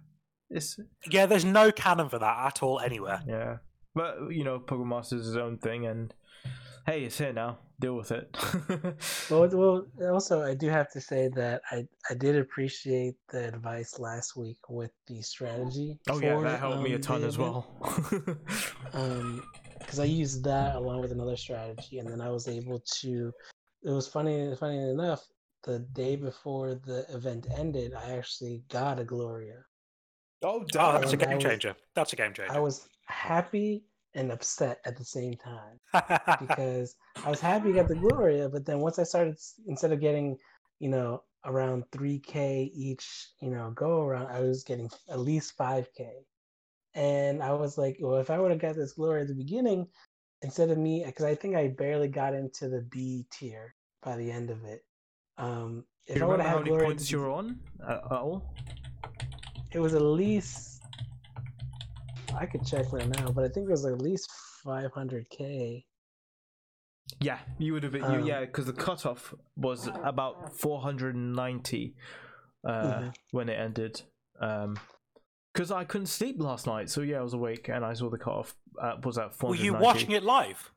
It's Yeah, there's no canon for that at all anywhere. yeah, but you know, Pokemon Masters is his own thing, and hey, it's here now. Deal with it. Well, well, also I do have to say that I I did appreciate the advice last week with the strategy. oh yeah, that helped me a um, ton the as event. well. um because i used that along with another strategy and then i was able to it was funny funny enough the day before the event ended i actually got a gloria oh, Oh, that's a And I game was- changer. That's a game changer. i was happy and upset at the same time because i was happy to get the gloria but then once i started instead of getting you know around 3k each you know go around i was getting at least 5k and I was like, well, if I would have got this glory at the beginning, instead of me, because I think I barely got into the B tier by the end of it. Um, Do if you I would remember have how had many glory, points you be- were on uh, at all? It was at least. I could check right now, but I think it was at least 500k. Yeah, you would have been. you, Um, yeah, because the cutoff was about 490 uh, Mhm. when it ended. Um, because I couldn't sleep last night, so yeah, I was awake and I saw the cutoff uh, was at Were you watching it live?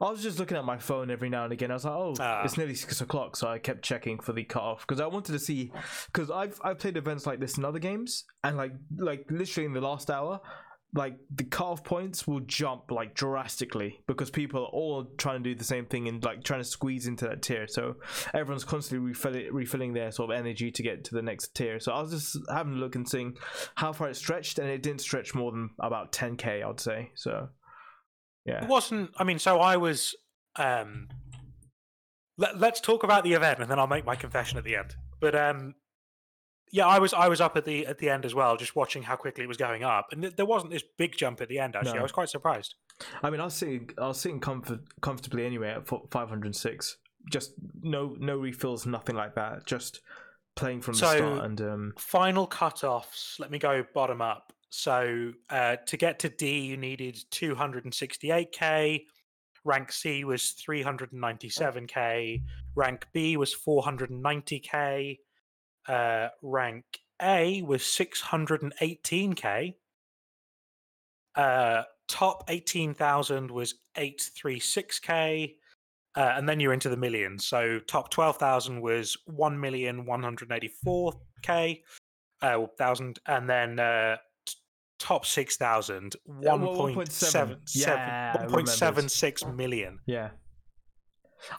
I was just looking at my phone every now and again. I was like, oh, Ah. it's nearly six o'clock, so I kept checking for the cutoff because I wanted to see. Because I've I've played events like this in other games, and like like literally in the last hour, like the cutoff points will jump like drastically because people are all trying to do the same thing and like trying to squeeze into that tier. So everyone's constantly refilling refilling their sort of energy to get to the next tier. So I was just having a look and seeing how far it stretched, and it didn't stretch more than about 10k, I'd say. So yeah. It wasn't. I mean, so I was. Um, let, let's talk about the event, and then I'll make my confession at the end. But um, yeah, I was I was up at the at the end as well, just watching how quickly it was going up, and th- there wasn't this big jump at the end. Actually, No. I was quite surprised. I mean, I was sitting, I was sitting comfort, comfortably anyway at 506. Just no, no refills, nothing like that. Just playing from the start, and um, Final cutoffs. Let me go bottom up. So uh, to get to D, you needed 268k. Rank C was 397k. Rank B was 490k. Uh, rank A was 618k. Uh, top 18,000 was 836k. Uh, and then you're into the millions. So top 12,000 was 1,184k, uh, thousand. And then uh, top 6,000, Yeah, well, 1.7 Yeah, I remember. 1.76 million. Yeah.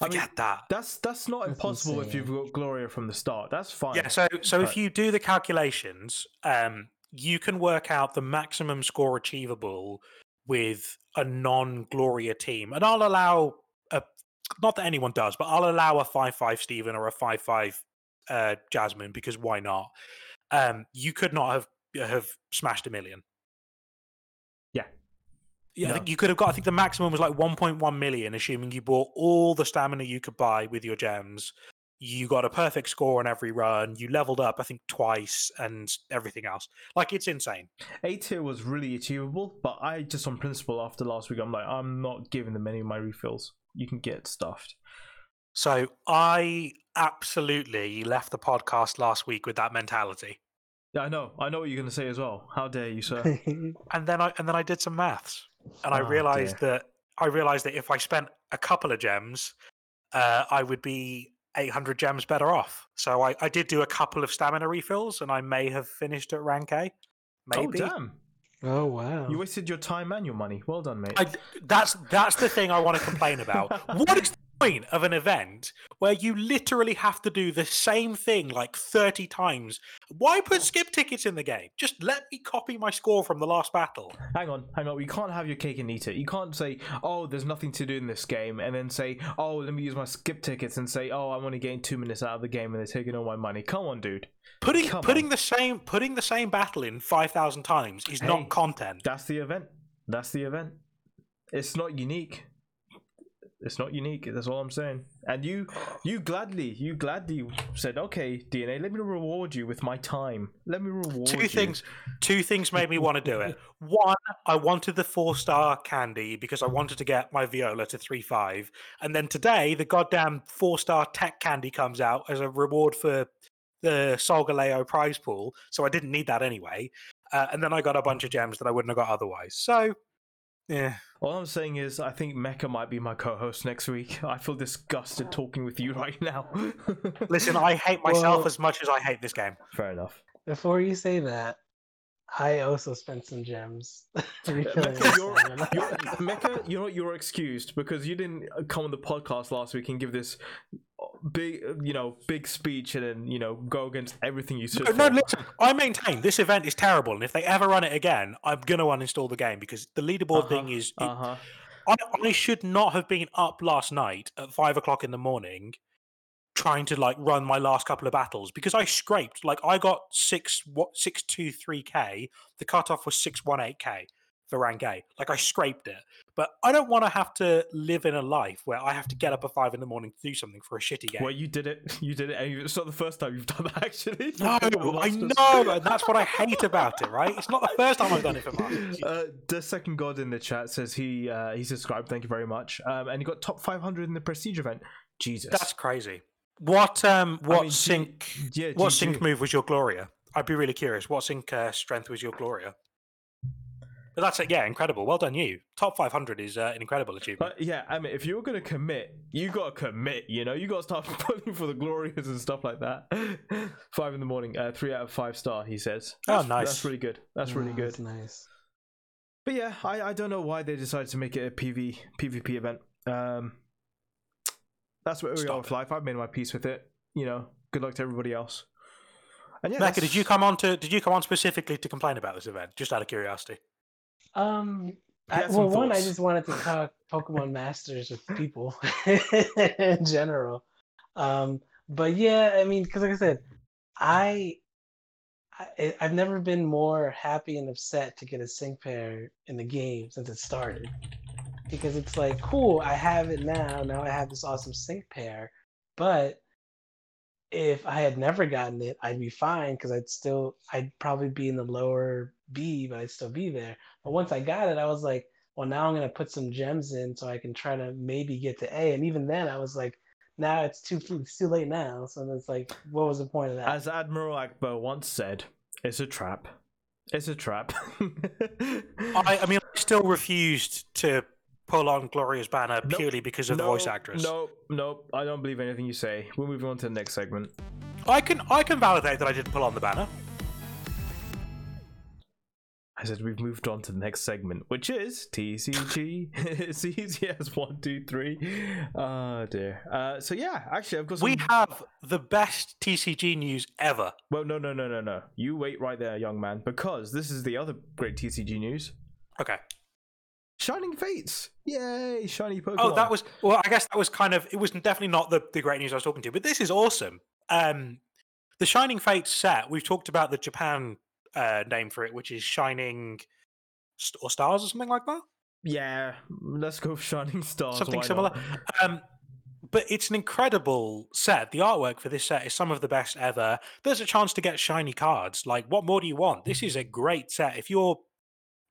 I mean, that. that's that's not That's impossible if you've got Gloria from the start. That's fine. Yeah, so so if you do the calculations, um, you can work out the maximum score achievable with a non-Gloria team, and I'll allow a not that anyone does, but I'll allow a five-five Stephen or a five-five uh, Jasmine because why not? Um, you could not have have smashed a million. Yeah. Yeah, I think you could have got. I think the maximum was like 1.1 million, assuming you bought all the stamina you could buy with your gems. You got a perfect score on every run. You leveled up, I think, twice, and everything else. Like it's insane. A tier was really achievable, but I just on principle after last week, I'm like, I'm not giving them any of my refills. You can get stuffed. So I absolutely left the podcast last week with that mentality, Yeah, I know. I know what you're gonna say as well. How dare you, sir? and then I and then I did some maths, and I Oh, realized dear. that I realized that if I spent a couple of gems, uh, I would be 800 gems better off. So I, I did do a couple of stamina refills, and I may have finished at rank A. Maybe. Oh damn! oh wow. You wasted your time and your money. Well done, mate. I, that's that's the thing I want to complain about. What is the point of an event where you literally have to do the same thing like 30 times? Why put skip tickets in the game? Just let me copy my score from the last battle. Hang on, hang on. You can't have your cake and eat it. You can't say, "Oh, there's nothing to do in this game," and then say, "Oh, let me use my skip tickets," and say, "Oh, I'm only getting two minutes out of the game, and they're taking all my money." Come on, dude. Putting Come putting on. the same putting the same battle in 5,000 times is Hey. not content. That's the event. That's the event. It's not unique. It's not unique. That's all I'm saying. And you, you gladly, you gladly said, "Okay, DeNA, let me reward you with my time. Let me reward Two you." things two things made me want to do it. One, I wanted the four star candy because I wanted to get my Viola to three five, and then today the goddamn four star tech candy comes out as a reward for the Solgaleo prize pool. So I didn't need that anyway, uh, and then I got a bunch of gems that I wouldn't have got otherwise. So, yeah, All I'm saying is, I think Mecha might be my co-host next week. I feel disgusted talking with you right now. listen, I hate myself Well- as much as I hate this game. Fair enough. Before you say that, I also spent some gems. refilling Mecha, my you're, stamina. you're, Mecha, you know what? You're excused because you didn't come on the podcast last week and give this uh, big, uh, you know, big speech and then you know go against everything you said. No, no, listen. I maintain this event is terrible, and if they ever run it again, I'm gonna uninstall the game because the leaderboard uh-huh, thing is. it- Uh huh. I, I should not have been up last night at five o'clock in the morning, trying to like run my last couple of battles because I scraped. Like I got six what six two three k. The cutoff was six one eight k for rank A. Like I scraped it, but I don't want to have to live in a life where I have to get up at five in the morning to do something for a shitty game. Well, you did it. You did it. And it's not the first time you've done that, actually. No, I know, and that's what I hate about it. Right? It's not the first time I've done it for Masters. Uh, the second god in the chat says he uh, he subscribed. Thank you very much. Um, and he got top 500 in the prestige event. Jesus. That's crazy. What um what mean, G- sync yeah. what GG. sync move was your Gloria? I'd be really curious. What sync uh, strength was your Gloria? But that's it. Yeah, incredible. Well done, you. Top 500 is uh, an incredible achievement. But yeah, I mean, if you're gonna commit, you gotta commit. You know, you gotta start pulling for the glorious and stuff like that. Five in the morning, uh, three out of five star. He says. Oh, That's- nice. That's really good. That's really Oh, good. That's nice. But yeah, I, I don't know why they decided to make it a PV PvP event. Um, that's where we Stop are with it. life. I've made my peace with it. You know, good luck to everybody else. And yeah, Mecha, did you come on to? Did you come on specifically to complain about this event? Just out of curiosity. Um, I, had some well, one, I thoughts. just wanted to talk Pokemon Masters with people in general. Um, but yeah, I mean, because like I said, I, I I've never been more happy and upset to get a sync pair in the game since it started. Because it's like, cool, I have it now. Now I have this awesome sync pair, but if I had never gotten it, I'd be fine because I'd still I'd probably be in the lower B, but I'd still be there. But once I got it, I was like, well, now I'm gonna put some gems in so I can try to maybe get to A. And even then, I was like, now it's too it's too late now. So it's like, what was the point of that? As Admiral Ackbar once said, it's a trap. It's a trap. I, I mean, I still refused to pull on Gloria's banner Nope. purely because of the voice actress. No, no, I don't believe anything you say. We're moving on to the next segment. I can I can validate that I didn't pull on the banner. I said we've moved on to the next segment, which is TCG. it's easy as one, two, three. Oh dear. Uh, so yeah, actually, I've got some. We have the best TCG news ever. Well, no, no, no, no, no. You wait right there, young man, because this is the other great TCG news. Okay. Shining Fates! Yay! Shiny Pokemon. Oh, that was well. I guess that was kind of. It was definitely not the, the great news I was talking to, but this is awesome. Um, the Shining Fates set. We've talked about the Japan uh, name for it, which is Shining St- or Stars or something like that. Yeah, let's go for Shining Stars. something similar. Um, but it's an incredible set. The artwork for this set is some of the best ever. There's a chance to get shiny cards. Like, what more do you want? This is a great set. If you're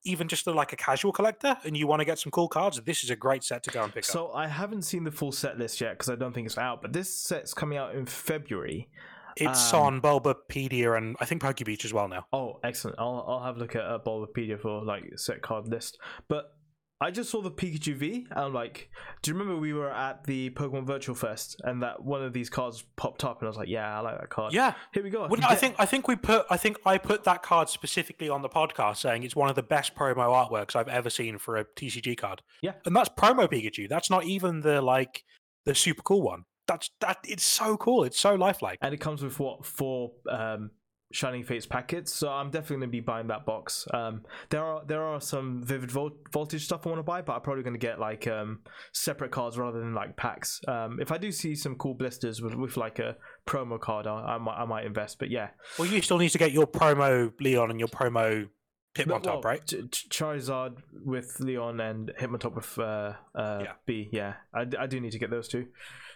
even just like a casual collector and you want to get some cool cards, this is a great set to go and pick up. So I haven't seen the full set list yet because I don't think it's out. But this set's coming out in February. It's um, on Bulbapedia and I think Pokebeach as well now. Oh, excellent! I'll I'll have a look at uh, Bulbapedia for like set card list. But I just saw the Pikachu V, and I'm like, do you remember we were at the Pokemon Virtual Fest, and that one of these cards popped up, and I was like, yeah, I like that card. Yeah. Here we go. Well, I think I think we put I think I put that card specifically on the podcast, saying it's one of the best promo artworks I've ever seen for a TCG card. Yeah. and that's promo Pikachu. That's not even the like the super cool one. That's that. It's so cool. It's so lifelike. and it comes with what four um, Shining Fates packets, so I'm definitely to be buying that box. Um, there are there are some Vivid Vol- Voltage stuff I want to buy, but I'm probably to get like um, separate cards rather than like packs. Um, if I do see some cool blisters with, with like a promo card, I, I might I might invest. But yeah, Well, you still need to get your promo Leon and your promo Hitmontop, Well, right? Ch- Ch- Charizard with Leon and Hitmontop with uh, uh, Yeah. B. Yeah, I, I do need to get those two.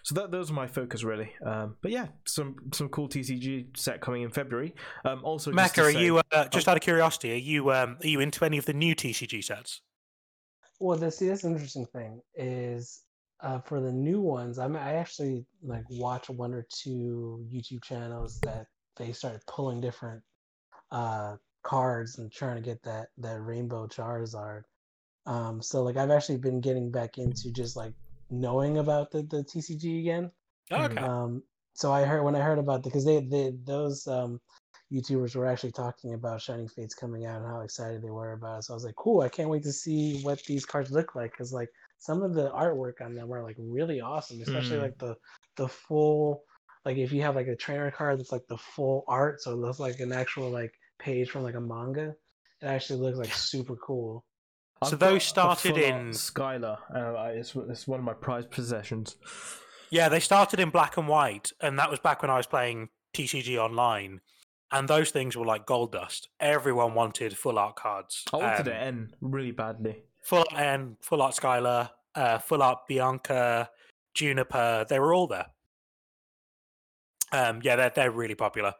So that those are my focus really. Um, but yeah, some some cool TCG set coming in February. Um, also, just Mecha, are say- you uh, just out of curiosity? Are you um, are you into any of the new TCG sets? Well, this see, this interesting thing is uh, for the new ones. I mean, I actually like watch one or two YouTube channels that they started pulling different uh, cards and trying to get that that rainbow Charizard. Um, so like I've actually been getting back into just like knowing about the the TCG again. Oh, okay. Um, so I heard when I heard about the because they, they those um, YouTubers were actually talking about Shining Fates coming out and how excited they were about it. So I was like, cool! I can't wait to see what these cards look like because like some of the artwork on them are like really awesome, especially Mm. like the the full like if you have like a trainer card that's like the full art, so it looks like an actual like page from like a manga. It actually looks like super cool. So I've those started in- Skyla. Uh, I- it's it's one of my prized possessions. Yeah, they started in black and white, and that was back when I was playing TCG online. And those things were like gold dust. Everyone wanted full art cards. I wanted Um, to end really badly. Full art N, full art Skyla, uh, full art Bianca, Juniper. They were all there. Um, yeah, they're they're really popular.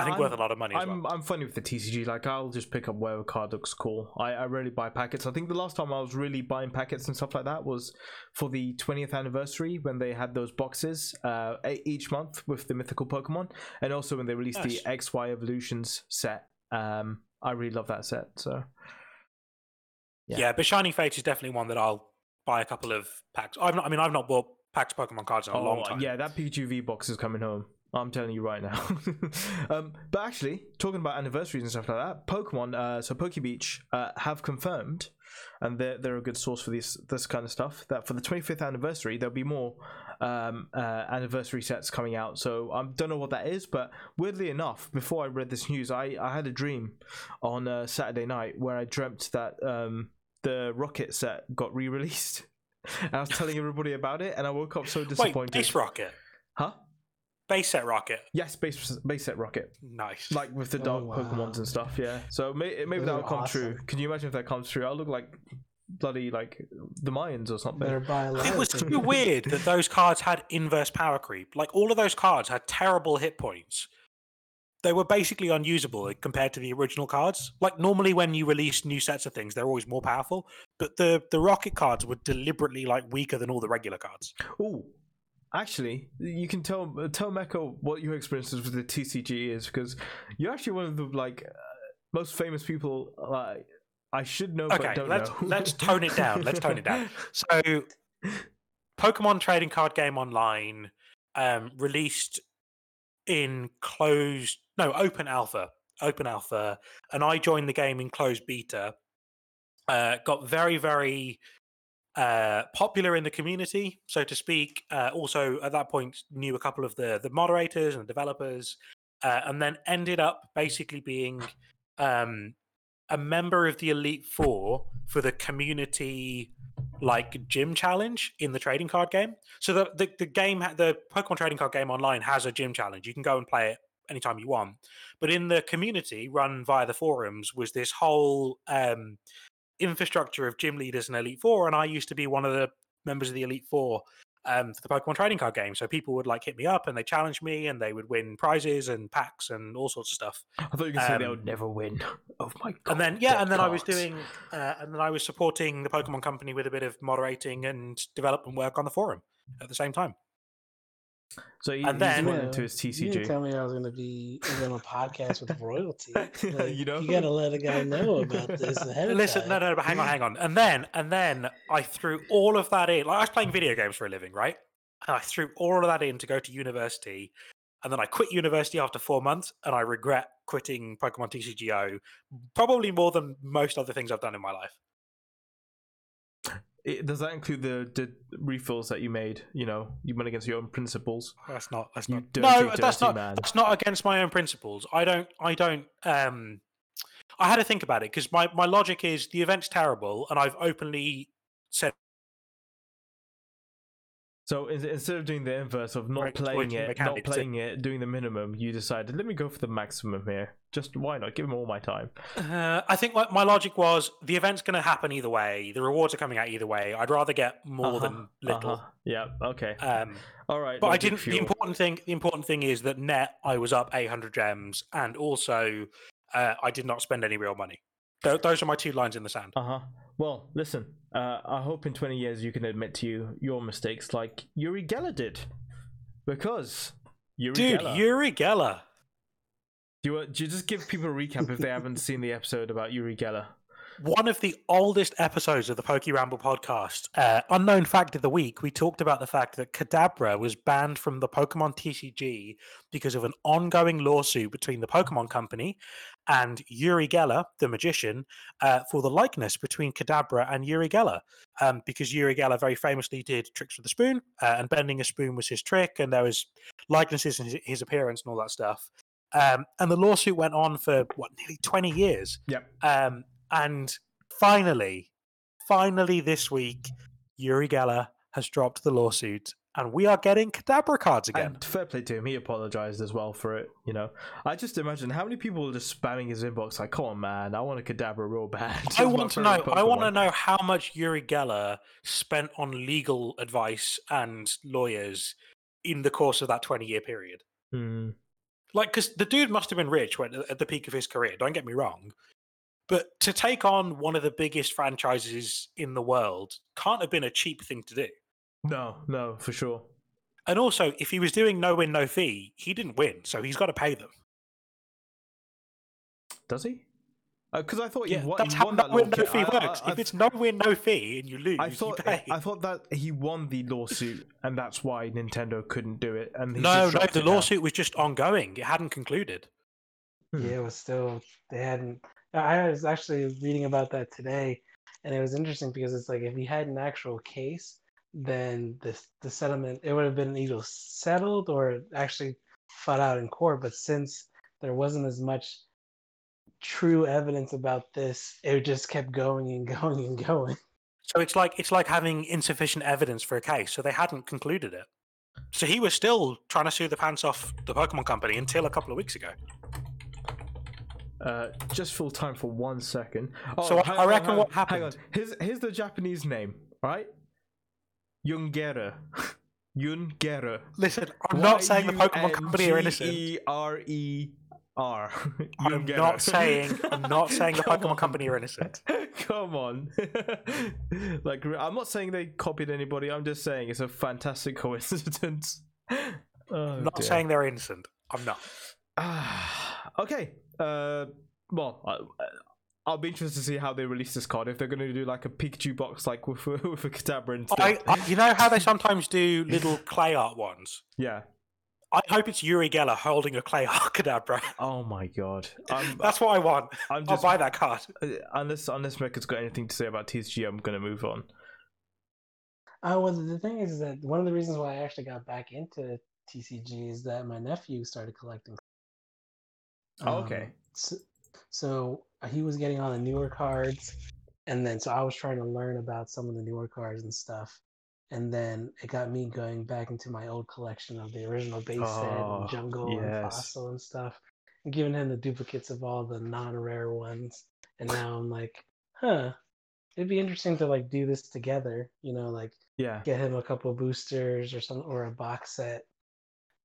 I think I'm- worth a lot of money as I'm well. I'm funny with the TCG. Like I'll just pick up where a card looks cool. I, I rarely buy packets. I think the last time I was really buying packets and stuff like that was for the 20th anniversary when they had those boxes uh each month with the mythical Pokemon, and also when they released Nice. the XY Evolutions set. Um, I really love that set. So Yeah. yeah. but Shining Fates is definitely one that I'll buy a couple of packs. I've not. I mean, I've not bought packs Pokemon cards in a long Oh, time. Yeah, that Pikachu V box is coming home. I'm telling you right now. um, but actually, talking about anniversaries and stuff like that, Pokemon, uh, so PokeBeach, uh, have confirmed, and they're, they're a good source for this this kind of stuff. That for the 25th anniversary, there'll be more um, uh, anniversary sets coming out. So I don't know what that is, but weirdly enough, before I read this news, I, I had a dream on uh, Saturday night where I dreamt that um, the Rocket set got re-released. I was telling everybody about it, and I woke up so disappointed. Wait, disappointed. rocket, Huh? Base set rocket. Yes, base base set rocket, Nice. like with the Oh, dark wow. Pokemons and stuff. Yeah, so may, maybe that'll come true. Can you imagine if that comes true? I'll look like bloody like the Mayans or something. Better buy a lot. It was too weird that those cards had inverse power creep. Like all of those cards had terrible hit points. They were basically unusable compared to the original cards. Like normally when you release new sets of things, they're always more powerful. But the the rocket cards were deliberately like weaker than all the regular cards. Oh, actually, you can tell tell Mecha what your experiences with the TCG is because you're actually one of the like uh, most famous people. Like I should know, but Okay, don't let's know. let's tone it down. Let's tone it down. So, Pokemon Trading Card Game Online um, released in closed, no, open alpha, open alpha, and I joined the game in closed beta. Uh, got very, very uh, popular in the community, so to speak. Uh, also, at that point, knew a couple of the the moderators and developers, uh, and then ended up basically being um, a member of the Elite Four for the community like gym challenge in the trading card game. So the the, the game, the Pokemon trading card game online has a gym challenge. You can go and play it anytime you want. But in the community run via the forums was this whole um, infrastructure of gym leaders and Elite Four, and I used to be one of the members of the Elite Four um, for the Pokemon trading card game. So people would like hit me up and they challenge me, and they would win prizes and packs and all sorts of stuff. I thought you were gonna say they um, would never win. Oh my god! and then yeah, and then I was doing, uh, and then I was supporting the Pokemon Company with a bit of moderating and development work on the forum at the same time. So you, and then- just went into his You didn't TCG. tell me I was going to be in a podcast with royalty. Like, You know? you got to let a guy know about this ahead of Listen, time. no, no, but hang on, hang on. And then, and then I threw all of that in. Like I was playing video games for a living, right? And I threw all of that in to go to university. And then I quit university after four months, and I regret quitting Pokemon TCGO probably more than most other things I've done in my life. It- does that include the, the refills that you made? You know, you went against your own principles. That's not. That's not. dirty, no, that's not. man. That's not against my own principles. I don't. I don't. Um, I had to think about it because my my logic is the event's terrible, and I've openly said So in, instead of doing the inverse of not playing it, not playing it, doing the minimum, you decided let me go for the maximum here. Just why not? Give him all my time. Uh, I think my logic was the event's going to happen either way. The rewards are coming out either way. I'd rather get more than Uh-huh, little. uh-huh. Yeah. Okay. Um, all right. but I didn't. The important thing. The important thing is that net I was up 800 gems, and also uh, I did not spend any real money. Tho- those are my two lines in the sand. Uh huh. Well, listen. Uh, I hope in 20 years you can admit to you your mistakes like Uri Geller did, because Uri Dude, Geller. Uri Geller. Do you, do you just give people a recap if they haven't seen the episode about Uri Geller? One of the oldest episodes of the Poke Ramble podcast, uh, unknown fact of the week, we talked about the fact that Kadabra was banned from the Pokemon TCG because of an ongoing lawsuit between the Pokemon Company and Uri Geller, the magician, uh, for the likeness between Kadabra and Uri Geller. Um, because Uri Geller very famously did tricks with a spoon, uh, and bending a spoon was his trick, and there was likenesses in his, his appearance and all that stuff. Um, and the lawsuit went on for what nearly 20 years. Yep. Um, and finally, finally this week, Uri Geller has dropped the lawsuit, and we are getting Kadabra cards again. And fair play to him, he apologized as well for it. You know, I just imagine how many people are just spamming his inbox like, "Come on, man, I want a Kadabra real bad." I want to know. I want to know how much Uri Geller spent on legal advice and lawyers in the course of that twenty-year period. Hmm. Like, because the dude must have been rich when, at the peak of his career. Don't get me wrong, but to take on one of the biggest franchises in the world can't have been a cheap thing to do. No, no, for sure. And also, if he was doing no win, no fee, he didn't win, so he's got to pay them. Does he? Because I thought Yeah, he, won, that's he how won no that win, no fee I- I- works. I- if it's no win, no fee, and you lose, I thought you pay. I thought that he won the lawsuit, and that's why Nintendo couldn't do it. And no, no, the it now. lawsuit was just ongoing. It hadn't concluded. Hmm. Yeah, it was still they hadn't. I was actually reading about that today, and it was interesting because it's like if you had an actual case, then the the settlement it would have been either settled or actually fought out in court. But since there wasn't as much true evidence about this, it just kept going and going and going. So it's like it's like having insufficient evidence for a case. So they hadn't concluded it. So he was still trying to sue the pants off the Pokemon Company until a couple of weeks ago. Uh, just full time for one second. Oh, So I- hang I reckon hang what on, Hang on. happened- Here's here's the Japanese name, right? Yungerer. Yungerer. Listen, I'm not saying the Pokemon Company are innocent. E R E R. I'm not saying I'm not saying the Pokemon Company are innocent. Come on. like I'm not saying they copied anybody. I'm just saying it's a fantastic coincidence. Oh, I'm not dear. saying they're innocent. I'm not. Okay. Uh, well, I, I'll be interested to see how they release this card. If they're going to do like a Pikachu box, like with with a Kadabra instead. I, I, you know how they sometimes do little clay art ones. yeah. I hope it's Uri Geller holding a clay art Kadabra. Oh my god. I'm, That's what I want. I'm I'll just buy that card. uh, unless unless Mecha's got anything to say about TCG, I'm going to move on. Uh, well, the thing is that one of the reasons why I actually got back into TCG is that my nephew started collecting. Oh, okay. So, so uh, he was getting on the newer cards, and then so I was trying to learn about some of the newer cards and stuff, and then it got me going back into my old collection of the original base set Oh, and jungle and fossil and stuff, and giving him the duplicates of all the non-rare ones, and now I'm like, huh. It'd be interesting to like do this together, you know, like Yeah. get him a couple boosters or some or a box set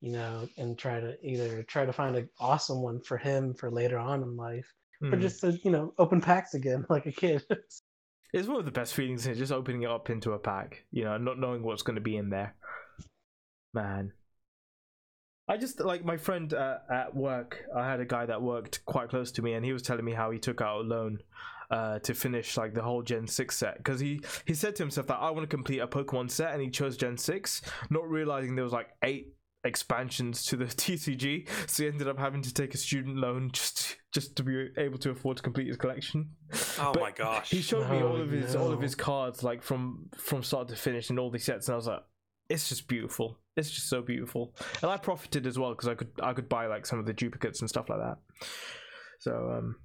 you know and try to either try to find an awesome one for him for later on in life or Hmm. just to you know open packs again like a kid It's one of the best feelings, is just opening it up into a pack, you know, not knowing what's going to be in there. Man. I just, like, my friend uh, at work, I had a guy that worked quite close to me, and he was telling me how he took out a loan uh, to finish, like, the whole Gen 6 set. Because he, he said to himself that I want to complete a Pokemon set, and he chose Gen 6, not realizing there was, like, eight expansions to the TCG, so he ended up having to take a student loan just just to be able to afford to complete his collection. Oh But my gosh. He showed me all of his all of his cards like from from start to finish and all these sets, and I was like, it's just beautiful. It's just so beautiful, and I profited as well because I could I could buy like some of the duplicates and stuff like that. So um,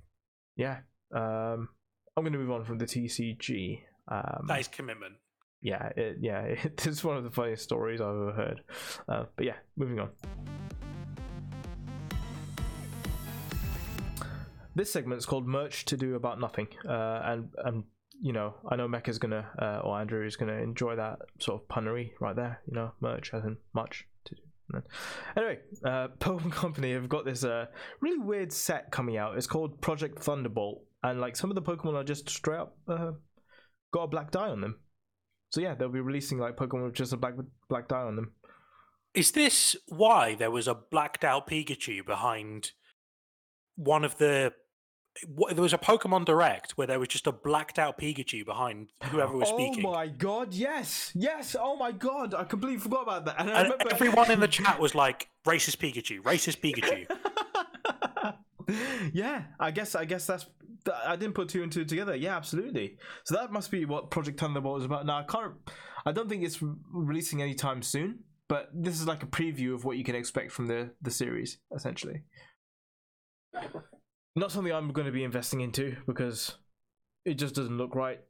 yeah, um, I'm gonna move on from the TCG. Um, that is commitment. Yeah, it, yeah, it's one of the funniest stories I've ever heard. Uh, but yeah, moving on. This segment is called "Merch to Do About Nothing," uh, and and you know, I know Mecha's gonna uh, or Andrew is gonna enjoy that sort of punnery right there. You know, merch as in much to do. Anyway, uh, Company have got this uh, really weird set coming out. It's called Project Thunderbolt, and like some of the Pokemon are just straight up uh, got a black dye on them. So yeah, they'll be releasing like Pokemon with just a black black dye on them. Is this why there was a blacked out Pikachu behind one of the? There was a Pokemon Direct where there was just a blacked out Pikachu behind whoever was oh speaking. Oh my god, yes, yes. Oh my god, I completely forgot about that. And And remember everyone in the chat was like, "Racist Pikachu, racist Pikachu." yeah, I guess I guess that's th- I didn't put two and two together. Yeah, absolutely. So that must be what Project Thunderbolt is about. Now I can't. I don't think it's releasing anytime soon, but this is like a preview of what you can expect from the the series, essentially. Not something I'm going to be investing into because it just doesn't look right.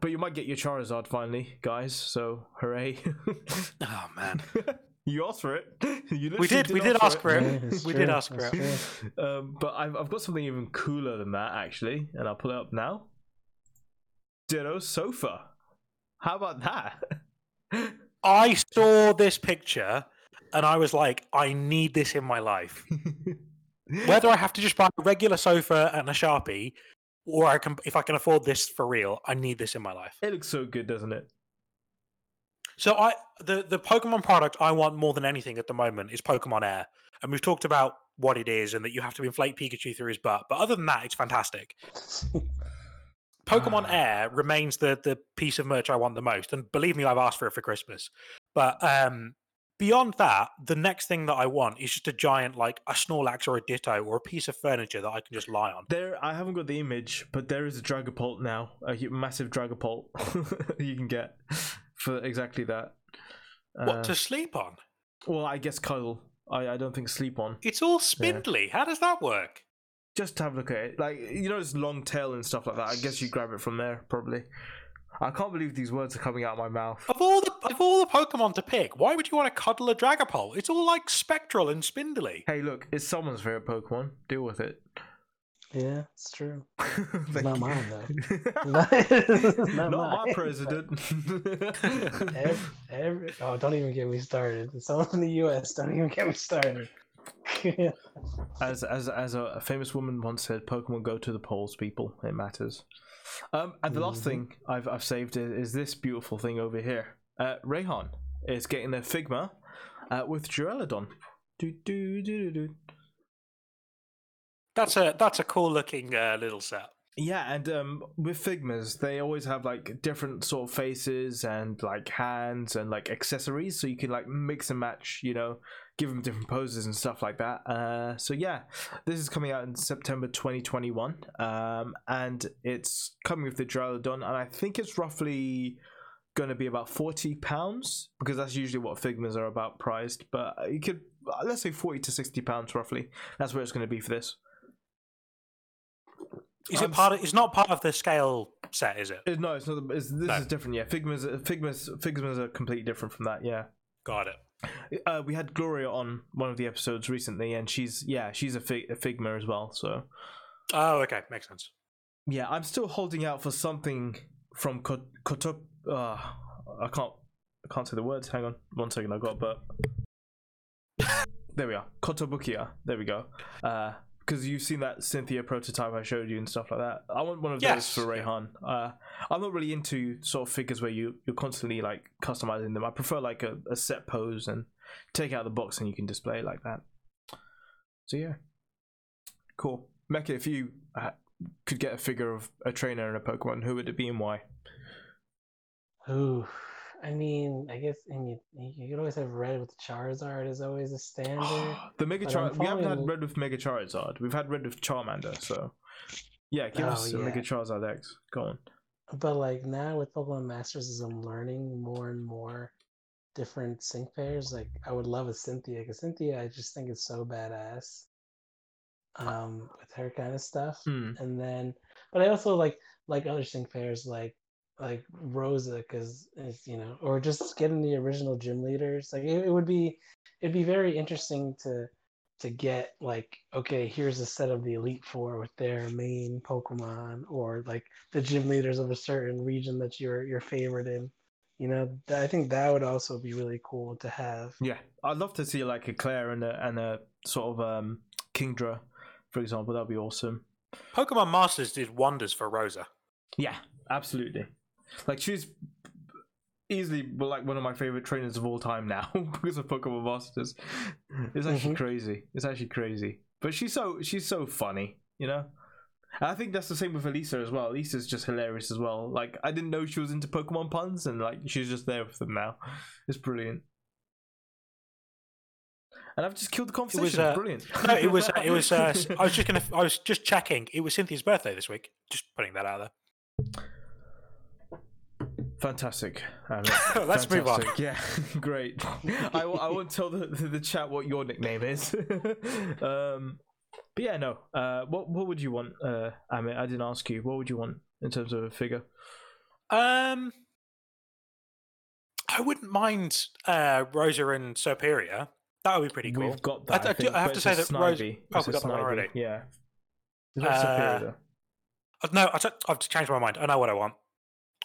But you might get your Charizard finally, guys. So hooray! oh man, you asked for it. You we literally did. We did ask for Yeah, it. it's We true, did ask for it's it. Um, but I've, I've got something even cooler than that actually, and I'll pull it up now. Ditto sofa. How about that? I saw this picture and I was like, I need this in my life. Whether I have to just buy a regular sofa and a sharpie, or I can, if I can afford this for real, I need this in my life. it looks so good, doesn't it? So I, the the Pokemon product I want more than anything at the moment is Pokemon Air, and we've talked about what it is and that you have to inflate Pikachu through his butt. But other than that, it's fantastic. Pokemon Ah. Air remains the the piece of merch I want the most, and believe me, I've asked for it for Christmas. But um, beyond that, the next thing that I want is just a giant, like a Snorlax or a Ditto or a piece of furniture that I can just lie on. There, I haven't got the image, but there is a Dragapult now, a massive Dragapult you can get for exactly that. what Uh, to sleep on? well, I guess cuddle. I, I don't think sleep on. It's all spindly. How does that work? Just have a look at it. Like you know, it's long tail and stuff like that. I guess you grab it from there probably. I can't believe these words are coming out of my mouth. Of all the of all the Pokemon to pick, why would you want to cuddle a Dragapult? It's all like spectral and spindly. Hey, look, it's someone's favorite Pokemon. Deal with it. Yeah, it's true. It's not mine though. not, it's Not, not my president. Every, every, oh, don't even get me started. Someone in the U.S. Don't even get me started. as as as a, famous woman once said, "Pokemon go to the polls, people. It matters." Um, and the last Mhm. thing I've I've saved is, is this beautiful thing over here. Uh, Raihan is getting a Figma uh, with Duraludon. Do do do do do. That's a that's a cool looking uh, little set. Yeah, and um, with Figmas, they always have like different sort of faces and like hands and like accessories, so you can like mix and match. You know, give them different poses and stuff like that. Uh, so yeah, this is coming out in September 2021, um, and it's coming with the Duraludon, and I think it's roughly going to be about 40 pounds because that's usually what Figmas are about priced. But you could uh, let's say 40 to 60 pounds roughly. That's where it's going to be for this. Is I'm it part of? It's not part of the scale set, is it? Uh, No, it's not. It's, this No. is different. Yeah, Figma's Figma's Figma's are completely different from that. Yeah, Got it. uh, we had Gloria on one of the episodes recently, and she's yeah, she's a, Fig- a Figma as well. So Oh, okay, makes sense. yeah, I'm still holding out for something from Kot- Kotop. Uh, I can't I can't say the words. Hang on, one second. I got but there we are. Kotobukiya. There we go. Uh, because you've seen that Cynthia prototype I showed you and stuff like that. I want one of Yes, those for yeah. Raihan. Uh, I'm not really into sort of figures where you you're constantly like customizing them. I prefer like a, a set pose and take out the box and you can display it like that. So yeah, cool. Mecha, if you uh, could get a figure of a trainer and a Pokemon, who would it be and why? Ooh, I mean, I guess, and you you could always have red with Charizard is always a standard. the Mega But Char- I'm we haven't had red with Mega Charizard. We've had red with Charmander. So yeah, give Oh, us a yeah. Mega Charizard X. Go on. But like now with Pokemon Masters, as I'm learning more and more different sync pairs, like I would love a Cynthia because Cynthia, I just think is so badass. Um, with her kind of stuff, Hmm. and then, but I also like like other sync pairs like like Rosa because it's you know, or just getting the original gym leaders. Like it, it would be, it'd be very interesting to to get like okay here's a set of the elite four with their main pokemon or like the gym leaders of a certain region that you're you're favored in you know th- i think that would also be really cool to have Yeah, I'd love to see like a Clair and a and a sort of um Kingdra, for example. That'd be awesome. Pokemon Masters did wonders for Rosa. Yeah, absolutely. Like she's easily like one of my favorite trainers of all time now because of Pokemon Masters. It's actually Mhm. crazy. It's actually crazy. But she's so she's so funny, you know. And I think that's the same with Elesa as well. Elesa's just hilarious as well. Like I didn't know she was into Pokemon puns, and like she's just there with them now. It's brilliant. And I've just killed the conversation. uh, brilliant. No, it was it was. Uh, I was just gonna. I was just checking. It was Cynthia's birthday this week. Just putting that out there. Fantastic. Amit. Let's move on. Fantastic. Yeah, great. I, w- I won't tell the, the, the chat what your nickname is. um, but yeah, no. Uh, what what would you want, uh, Amit? I didn't ask you. What would you want in terms of a figure? Um, I wouldn't mind uh, Rosa and Serperior. That would be pretty cool. We've got I- that. I I, do- think, I have to say that Rose- Snivy. oh, It's we a got that already. Yeah. It's not Uh, Serperior. Uh, No, I t- I've changed my mind. I know what I want.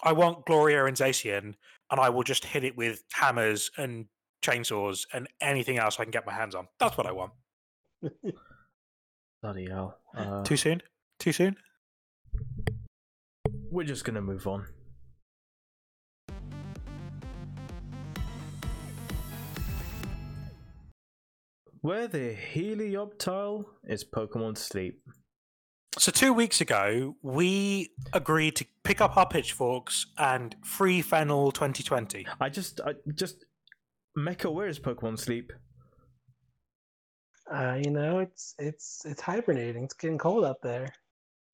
I want Gloria and Zacian, and I will just hit it with hammers and chainsaws and anything else I can get my hands on. That's what I want. Bloody hell. Uh, Too soon? Too soon? we're just gonna move on. Where the Helioptile is Pokemon Sleep. So two weeks ago, we agreed to pick up our pitchforks and free Fennel 2020. I just, I just, Mecha, where is Pokemon Sleep? uh, you know it's it's it's hibernating it's getting cold out there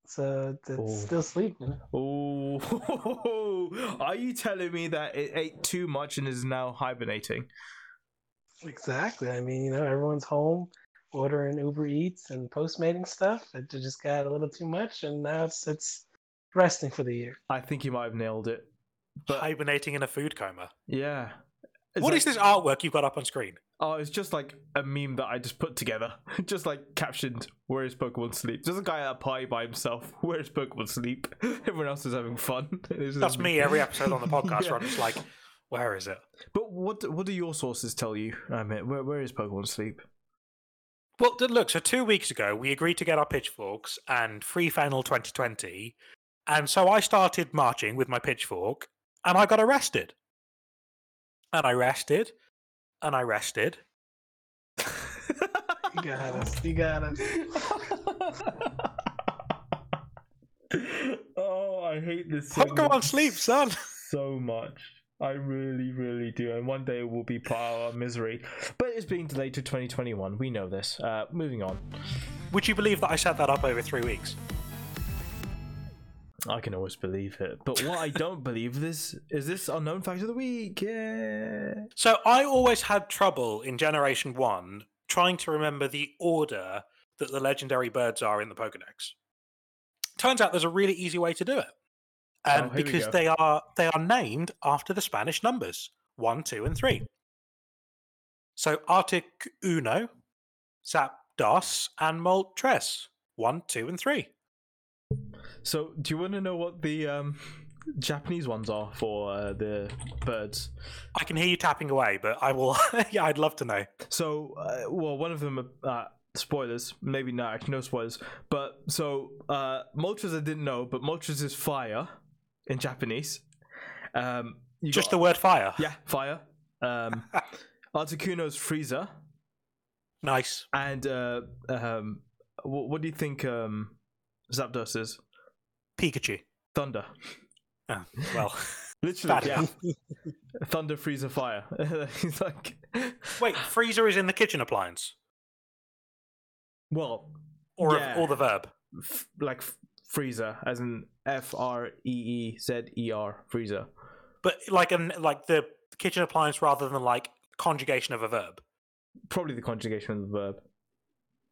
so it's Oh. still sleeping Oh, are you telling me that it ate too much and is now hibernating? exactly i mean you know everyone's home ordering uber eats and postmating stuff it just got a little too much and now it's it's resting for the year I think you might have nailed it. But Hibernating in a food coma. yeah. It's What like- is this artwork you've got up on screen? Oh, it's just like a meme that I just put together. just like captioned, Where is Pokemon Sleep? There's a guy at a party by himself. Where is Pokemon Sleep? Everyone else is having fun. That's me every episode on the podcast Yeah. where I'm just like, where is it? But what what do your sources tell you? I mean, where, where is Pokemon Sleep? Well, look, so two weeks ago, we agreed to get our pitchforks and free Fennel 2020. And so I started marching with my pitchfork and I got arrested. And I rested and I rested. You got us. You got us. oh, I hate this. Pokemon segment Sleep, son. So much. I really, really do. And one day it will be part of our misery. But it's being delayed to 2021. We know this. Uh, moving on. Would you believe that I set that up over three weeks? I can always believe it. But what I don't believe is is this Unown fact of the week. Yeah. So I always had trouble in Generation 1 trying to remember the order that the legendary birds are in the Pokedex. Turns out there's a really easy way to do it. Oh, Um, here because they are they are named after the Spanish numbers 1, 2 and 3. So Arctic Uno, Zap Dos and Moltres 1, 2 and 3. So, do you want to know what the um, Japanese ones are for uh, the birds? I can hear you tapping away, but I will yeah, I'd love to know. So, uh, well, one of them, uh, spoilers, maybe not, actually, no spoilers. But so, uh, Moltres I didn't know, but Moltres is fire in Japanese. Um, Just got- the word fire. yeah, fire. Um, Articuno's freezer, Nice. and uh, um, what, what do you think um, Zapdos is? Pikachu. Thunder. Oh, well. Literally, yeah. Thunder, freezer, fire. He's like, Wait, freezer is in the kitchen appliance. well, Or Yeah. or the verb. f- like freezer, as in F R E E Z E R, freezer. But like an like the kitchen appliance rather than like conjugation of a verb. Probably the conjugation of the verb.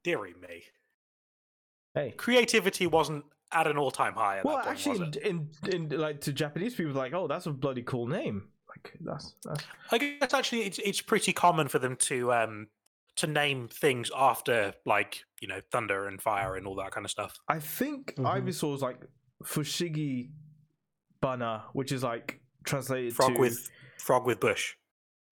Deary me. Hey. Creativity wasn't at an all time high at Well, that point, actually, in, in in like to Japanese people, like, oh, that's a bloody cool name. Like that's that's I guess actually it's it's pretty common for them to um to name things after like, you know, thunder and fire and all that kind of stuff. I think Mhm. Ivysaur's like Fushigi Bana, which is like translated Frog to with frog with bush.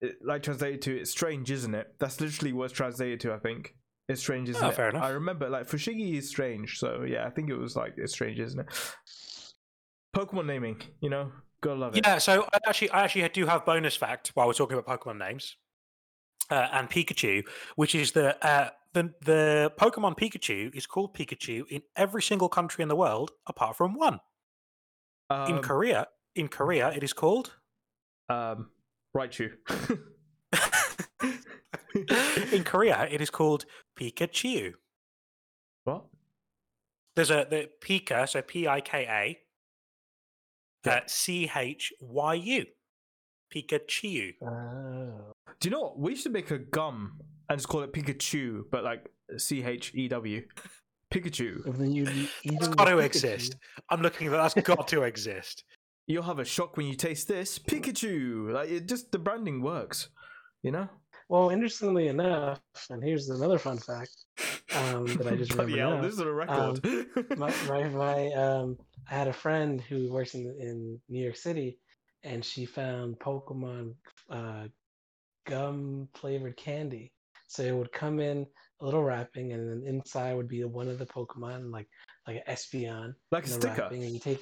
it- like translated to it's strange, isn't it? That's literally what's translated to. I think it's strange, isn't Oh, it? fair enough. I remember like Fushigi is strange, so yeah, I think it was like it's strange, isn't it? Pokemon naming, you know, gotta love it. Yeah, so I actually I actually do have bonus fact while we're talking about Pokemon names. Uh, and Pikachu, which is the uh, the the Pokemon Pikachu is called Pikachu in every single country in the world apart from one. In Um, Korea, in Korea, it is called. um, Raichu. in Korea, it is called Pikachu. what? There's a the Pika, so P I K A, Yeah. uh, C H Y U, Pikachu. Oh. Do you know what? We should make a gum and just call it Pikachu, but like C H E W. Pikachu. It's got to exist. I'm looking at that. That's got to exist. You'll have a shock when you taste this. Pikachu. Like it just the branding works. You know? Well, interestingly enough, and here's another fun fact um, that I just Bloody remembered hell, now. this is a record. my my, my um I had a friend who works in in New York City, and she found Pokemon uh, gum flavored candy. So it would come in a little wrapping, and then inside would be one of the Pokemon, like like an Espeon, like a sticker. wrapping, and you take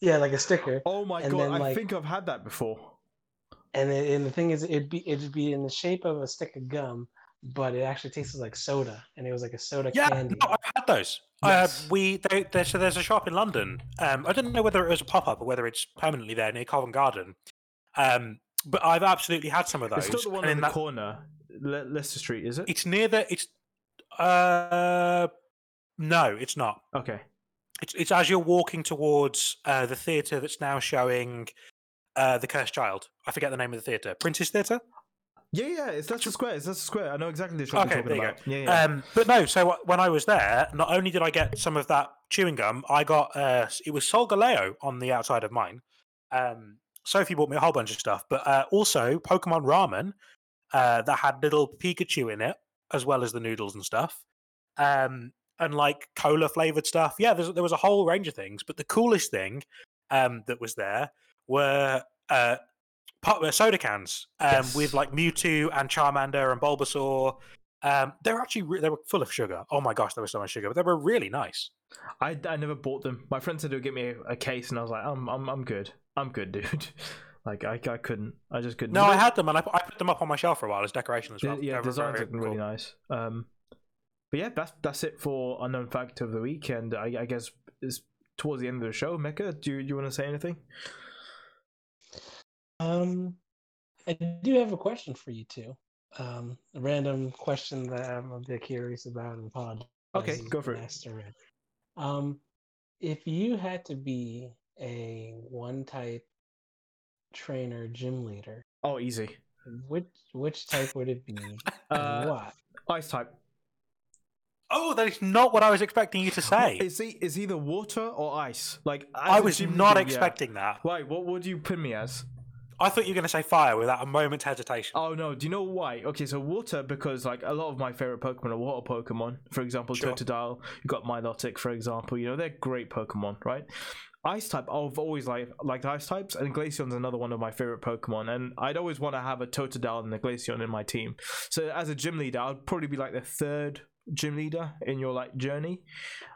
yeah, like a sticker. Oh my and god, then, I like- think I've had that before. And it, and the thing is, it'd be it'd be in the shape of a stick of gum, but it actually tasted like soda, and it was like a soda Yeah, candy. no, I've had those. Yes. Uh, we they, there, so there's a shop in London. Um, I don't know whether it was a pop up or whether it's permanently there near Covent Garden. Um, but I've absolutely had some of those. It's not the one and in the that- corner, Le- Leicester Street, is it? It's near the. It's uh, no, it's not. Okay. It's it's as you're walking towards uh, the theatre that's now showing uh, the Cursed Child. I forget the name of the theatre. Princess Theatre. Yeah, yeah, it's Leicester Square. It's Leicester Square. I know exactly the shop Okay, you're talking there you about. Yeah, yeah. Um, but no, so when I was there, not only did I get some of that chewing gum, I got uh, it was Solgaleo on the outside of mine. Um, Sophie bought me a whole bunch of stuff, but uh, also Pokemon Ramen uh, that had little Pikachu in it, as well as the noodles and stuff, um, and like cola flavored stuff. Yeah, there's, there was a whole range of things, but the coolest thing um, that was there were uh, pot- uh, soda cans um, Yes. with like Mewtwo and Charmander and Bulbasaur. Um, they were actually re- they were full of sugar. Oh my gosh, there was so much sugar, but they were really nice. I, I never bought them. My friend said he'll get me a, a case, and I was like, I'm I'm I'm good. I'm good, dude. like I, I couldn't. I just couldn't. No, I had them and I, put- I put them up on my shelf for a while as decoration as the- well. yeah, They were designs very looking really cool. nice. Um, but yeah, that's that's it for Unown fact of the week, and I, I guess it's towards the end of the show. Mecha, do you, do you want to say anything? Um, I do have a question for you two. Um, a random question that I'm a bit curious about and apologize. Okay, go for it. asked. Um, if you had to be a one type trainer gym leader, Oh, easy. which which type would it be and Uh, why? ice type. Oh, that is not what I was expecting you to say. Is he is either water or ice. Like I was not leader, yeah. expecting that. Why? What would you pin me as? I thought you were going to say fire without a moment's hesitation. Oh no! Do you know why? Okay, so water because like a lot of my favorite Pokemon are water Pokemon. For example, Sure. Totodile. You got Milotic, for example. You know they're great Pokemon, right? Ice type. I've always like liked ice types, and Glaceon's another one of my favorite Pokemon. And I'd always want to have a Totodile and a Glaceon in my team. So as a gym leader, I'd probably be like the third gym leader in your like journey.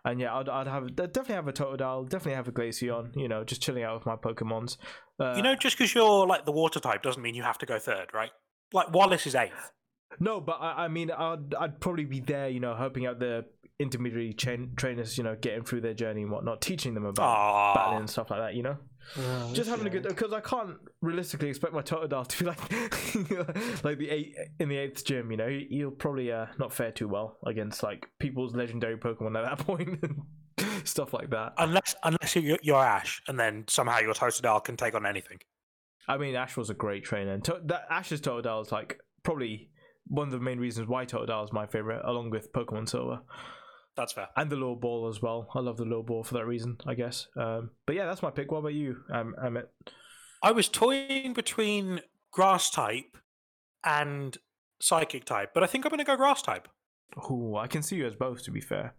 And yeah, I'd, I'd have I'd definitely have a Totodile, definitely have a Glaceon. You know, just chilling out with my Pokemons. Uh, you know, just because you're like the water type doesn't mean you have to go third, right? Like Wallace is eighth. No, but I, I mean, I'd I'd probably be there, you know, helping out the intermediary chain trainers, you know, getting through their journey and whatnot, teaching them about battling Ah, and stuff like that, you know. Oh, Just having a okay. good because I can't realistically expect my Totodile to be like like the eight in the eighth gym, you know. He, he'll probably uh, not fare too well against like people's legendary Pokemon at that point and stuff like that. unless unless you're, you're Ash, and then somehow your Totodile can take on anything. I mean, Ash was a great trainer, and to- that Ash's Totodile is like probably one of the main reasons why Totodile is my favorite, along with Pokemon Silver. That's fair. and the Lure Ball as well. I love the Lure Ball for that reason, I guess. Um, but yeah, that's my pick. What about you, um, Emmett? I was toying between grass type and psychic type, but I think I'm going to go grass type. Ooh, I can see you as both. To be fair,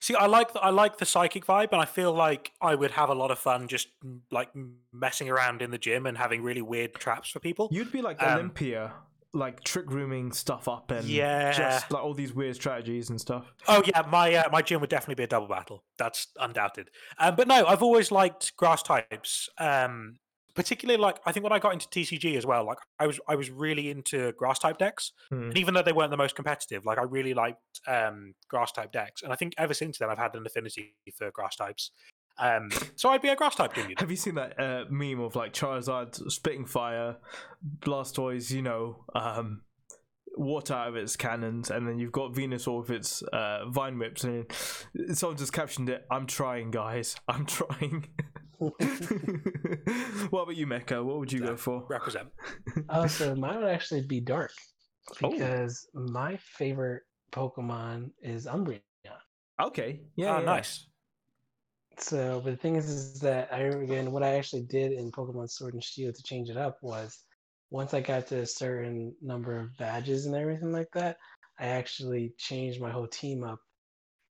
See, I like the, I like the psychic vibe, and I feel like I would have a lot of fun just like messing around in the gym and having really weird traps for people. you'd be like Um, Olympia, like trick rooming stuff up and Yeah. just like all these weird strategies and stuff. Oh yeah, my uh, my gym would definitely be a double battle. That's undoubted. Um, but no, I've always liked grass types. Um, particularly like I think when I got into TCG as well, like I was I was really into grass type decks, Hmm. and even though they weren't the most competitive, like I really liked um, grass type decks, and I think ever since then I've had an affinity for grass types. Um, so I'd be a grass type gym. Have you seen that uh, meme of like Charizard spitting fire, Blastoise, you know, um, water out of its cannons, and then you've got Venusaur with its uh, vine whips, and someone just captioned it. I'm trying, guys. I'm trying. what about you, Mecha? What would you go for? Represent. Oh, so mine would actually be dark Oh. because my favorite Pokemon is Umbreon. Okay, yeah, oh, yeah. nice. So, but the thing is, is that I again, what I actually did in Pokemon Sword and Shield to change it up was once I got to a certain number of badges and everything like that, I actually changed my whole team up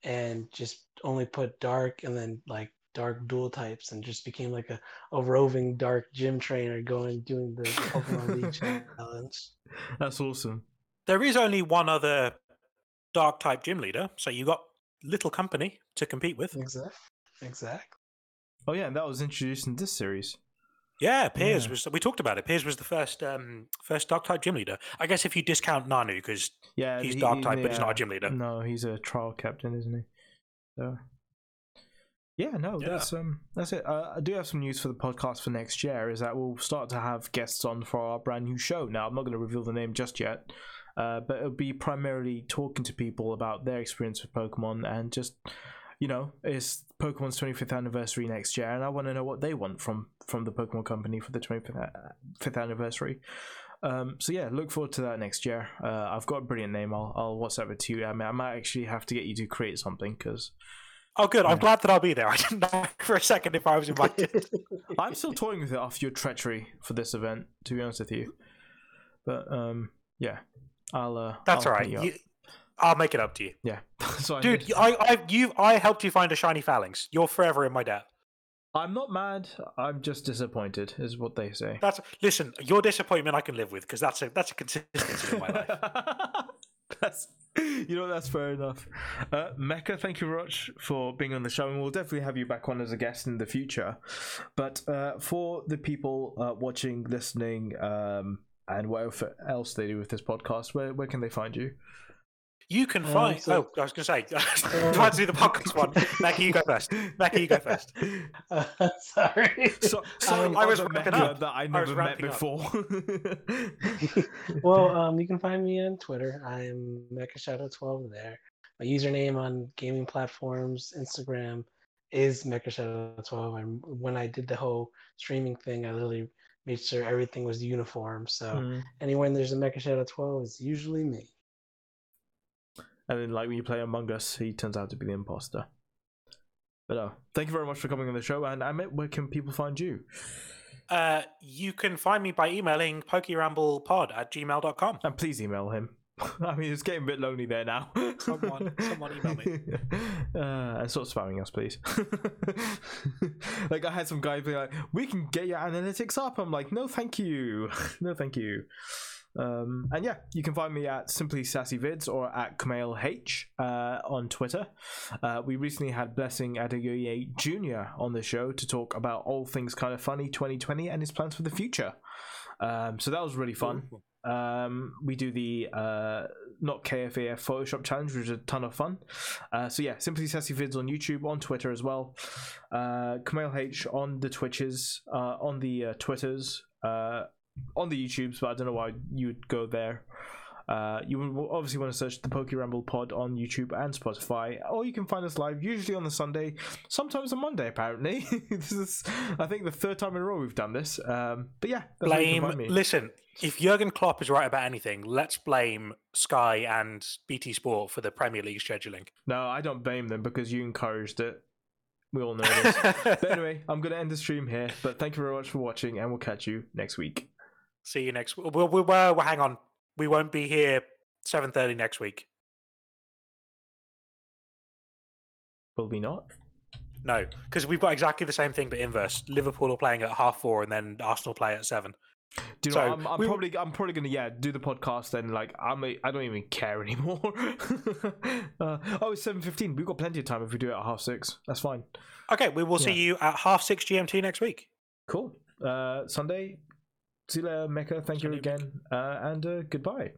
and just only put dark and then like dark dual types and just became like a, a roving dark gym trainer going doing the Pokemon League challenge. That's awesome. There is only one other dark type gym leader, so you got little company to compete with. Exactly. Exactly. Oh yeah, and that was introduced in this series. Yeah, Piers Yeah. was. We talked about it. Piers was the first um, first dark type gym leader. I guess if you discount Nanu because Yeah, he's he- dark he- type, but he's not a gym leader. No, he's a trial captain, isn't he? So, yeah, no, Yeah. that's um, that's it. Uh, I do have some news for the podcast for next year. Is that we'll start to have guests on for our brand new show. Now, I'm not going to reveal the name just yet, uh, but it'll be primarily talking to people about their experience with Pokemon and just, you know, it's Pokemon's 25th anniversary next year, and I want to know what they want from from the Pokemon Company for the 25th anniversary. Um, so yeah, look forward to that next year. Uh, I've got a brilliant name. I'll, I'll WhatsApp it to you. I, mean, I might actually have to get you to create something because Oh, good. I'm glad that I'll be there. I didn't know for a second if I was invited. I'm still toying with it after your treachery for this event. To be honest with you, but um, yeah, I'll. Uh, That's I'll all right. You, I'll make it up to you, Yeah, so I dude. missed- I, I, you, I helped you find a shiny Falinks. You're forever in my debt. I'm not mad. I'm just disappointed, is what they say. That's listen. Your disappointment I can live with because that's a that's a consistency in my life. that's you know that's fair enough. Uh, Mecha, thank you very much for being on the show, and we'll definitely have you back on as a guest in the future. But uh, for the people uh, watching, listening, um, and whatever else they do with this podcast, where where can they find you? You can Um, find. so- oh, I was going to say. try to do the podcast one. Mackie, you go first. Mackie, you go first. Uh, sorry. So, sorry, I was other ramping up. that I was never met before. well, um, you can find me on Twitter. I'm Mecha Shadow 12 there. My username on gaming platforms, Instagram, is Mecha Shadow 12. And when I did the whole streaming thing, I literally made sure everything was uniform. So Mm. anywhere there's a Mecha Shadow 12, it's usually me. And then, like when you play Among Us, he turns out to be the imposter. But uh, thank you very much for coming on the show. And Amit, where can people find you? Uh, you can find me by emailing pokéramblepod at gmail.com. And please email him. I mean, it's getting a bit lonely there now. Someone- someone email me. Uh, and stop spamming us, please. like, I had some guy be like, "We can get your analytics up." I'm like, "No, thank you. no, thank you." Um, and yeah, you can find me at Simply Sassy Vids or at Kumail H uh, on Twitter. Uh, we recently had Blessing Adegoye Jr. on the show to talk about all things Kinda Funny 2020 and his plans for the future. Um, so that was really fun. Um, we do the uh, not KFAF Photoshop challenge, which is a ton of fun. Uh, so yeah, Simply Sassy Vids on YouTube, on Twitter as well. Uh, Kumail H on the Twitches, uh, on the uh, Twitters, uh, on the YouTubes, but I don't know why you would go there. Uh, you will obviously want to search the Poke Ramble Pod on YouTube and Spotify, or you can find us live usually on the Sunday, sometimes on Monday. Apparently, this is I think the third time in a row we've done this. Um, but yeah, that's where you can Blame. me. Listen, if Jurgen Klopp is right about anything, let's blame Sky and BT Sport for the Premier League scheduling. No, I don't blame them because you encouraged it. We all know this. but anyway, I'm going to end the stream here. But thank you very much for watching, and we'll catch you next week. See you next. week. We'll, we'll, well, well, hang on. We won't be here seven thirty next week. Will we not? No, because we've got exactly the same thing but inverse. Liverpool are playing at half four, and then Arsenal play at seven. Do you So, know? I'm, I'm we- probably I'm probably gonna yeah do the podcast then. Like I'm a, I don't even care anymore. uh, oh, it's seven fifteen. We've got plenty of time if we do it at half six. That's fine. Okay, we will see you at half six GMT next week. Cool. Uh, Sunday. See you later, Mecha. Thank you again, uh, and uh, goodbye.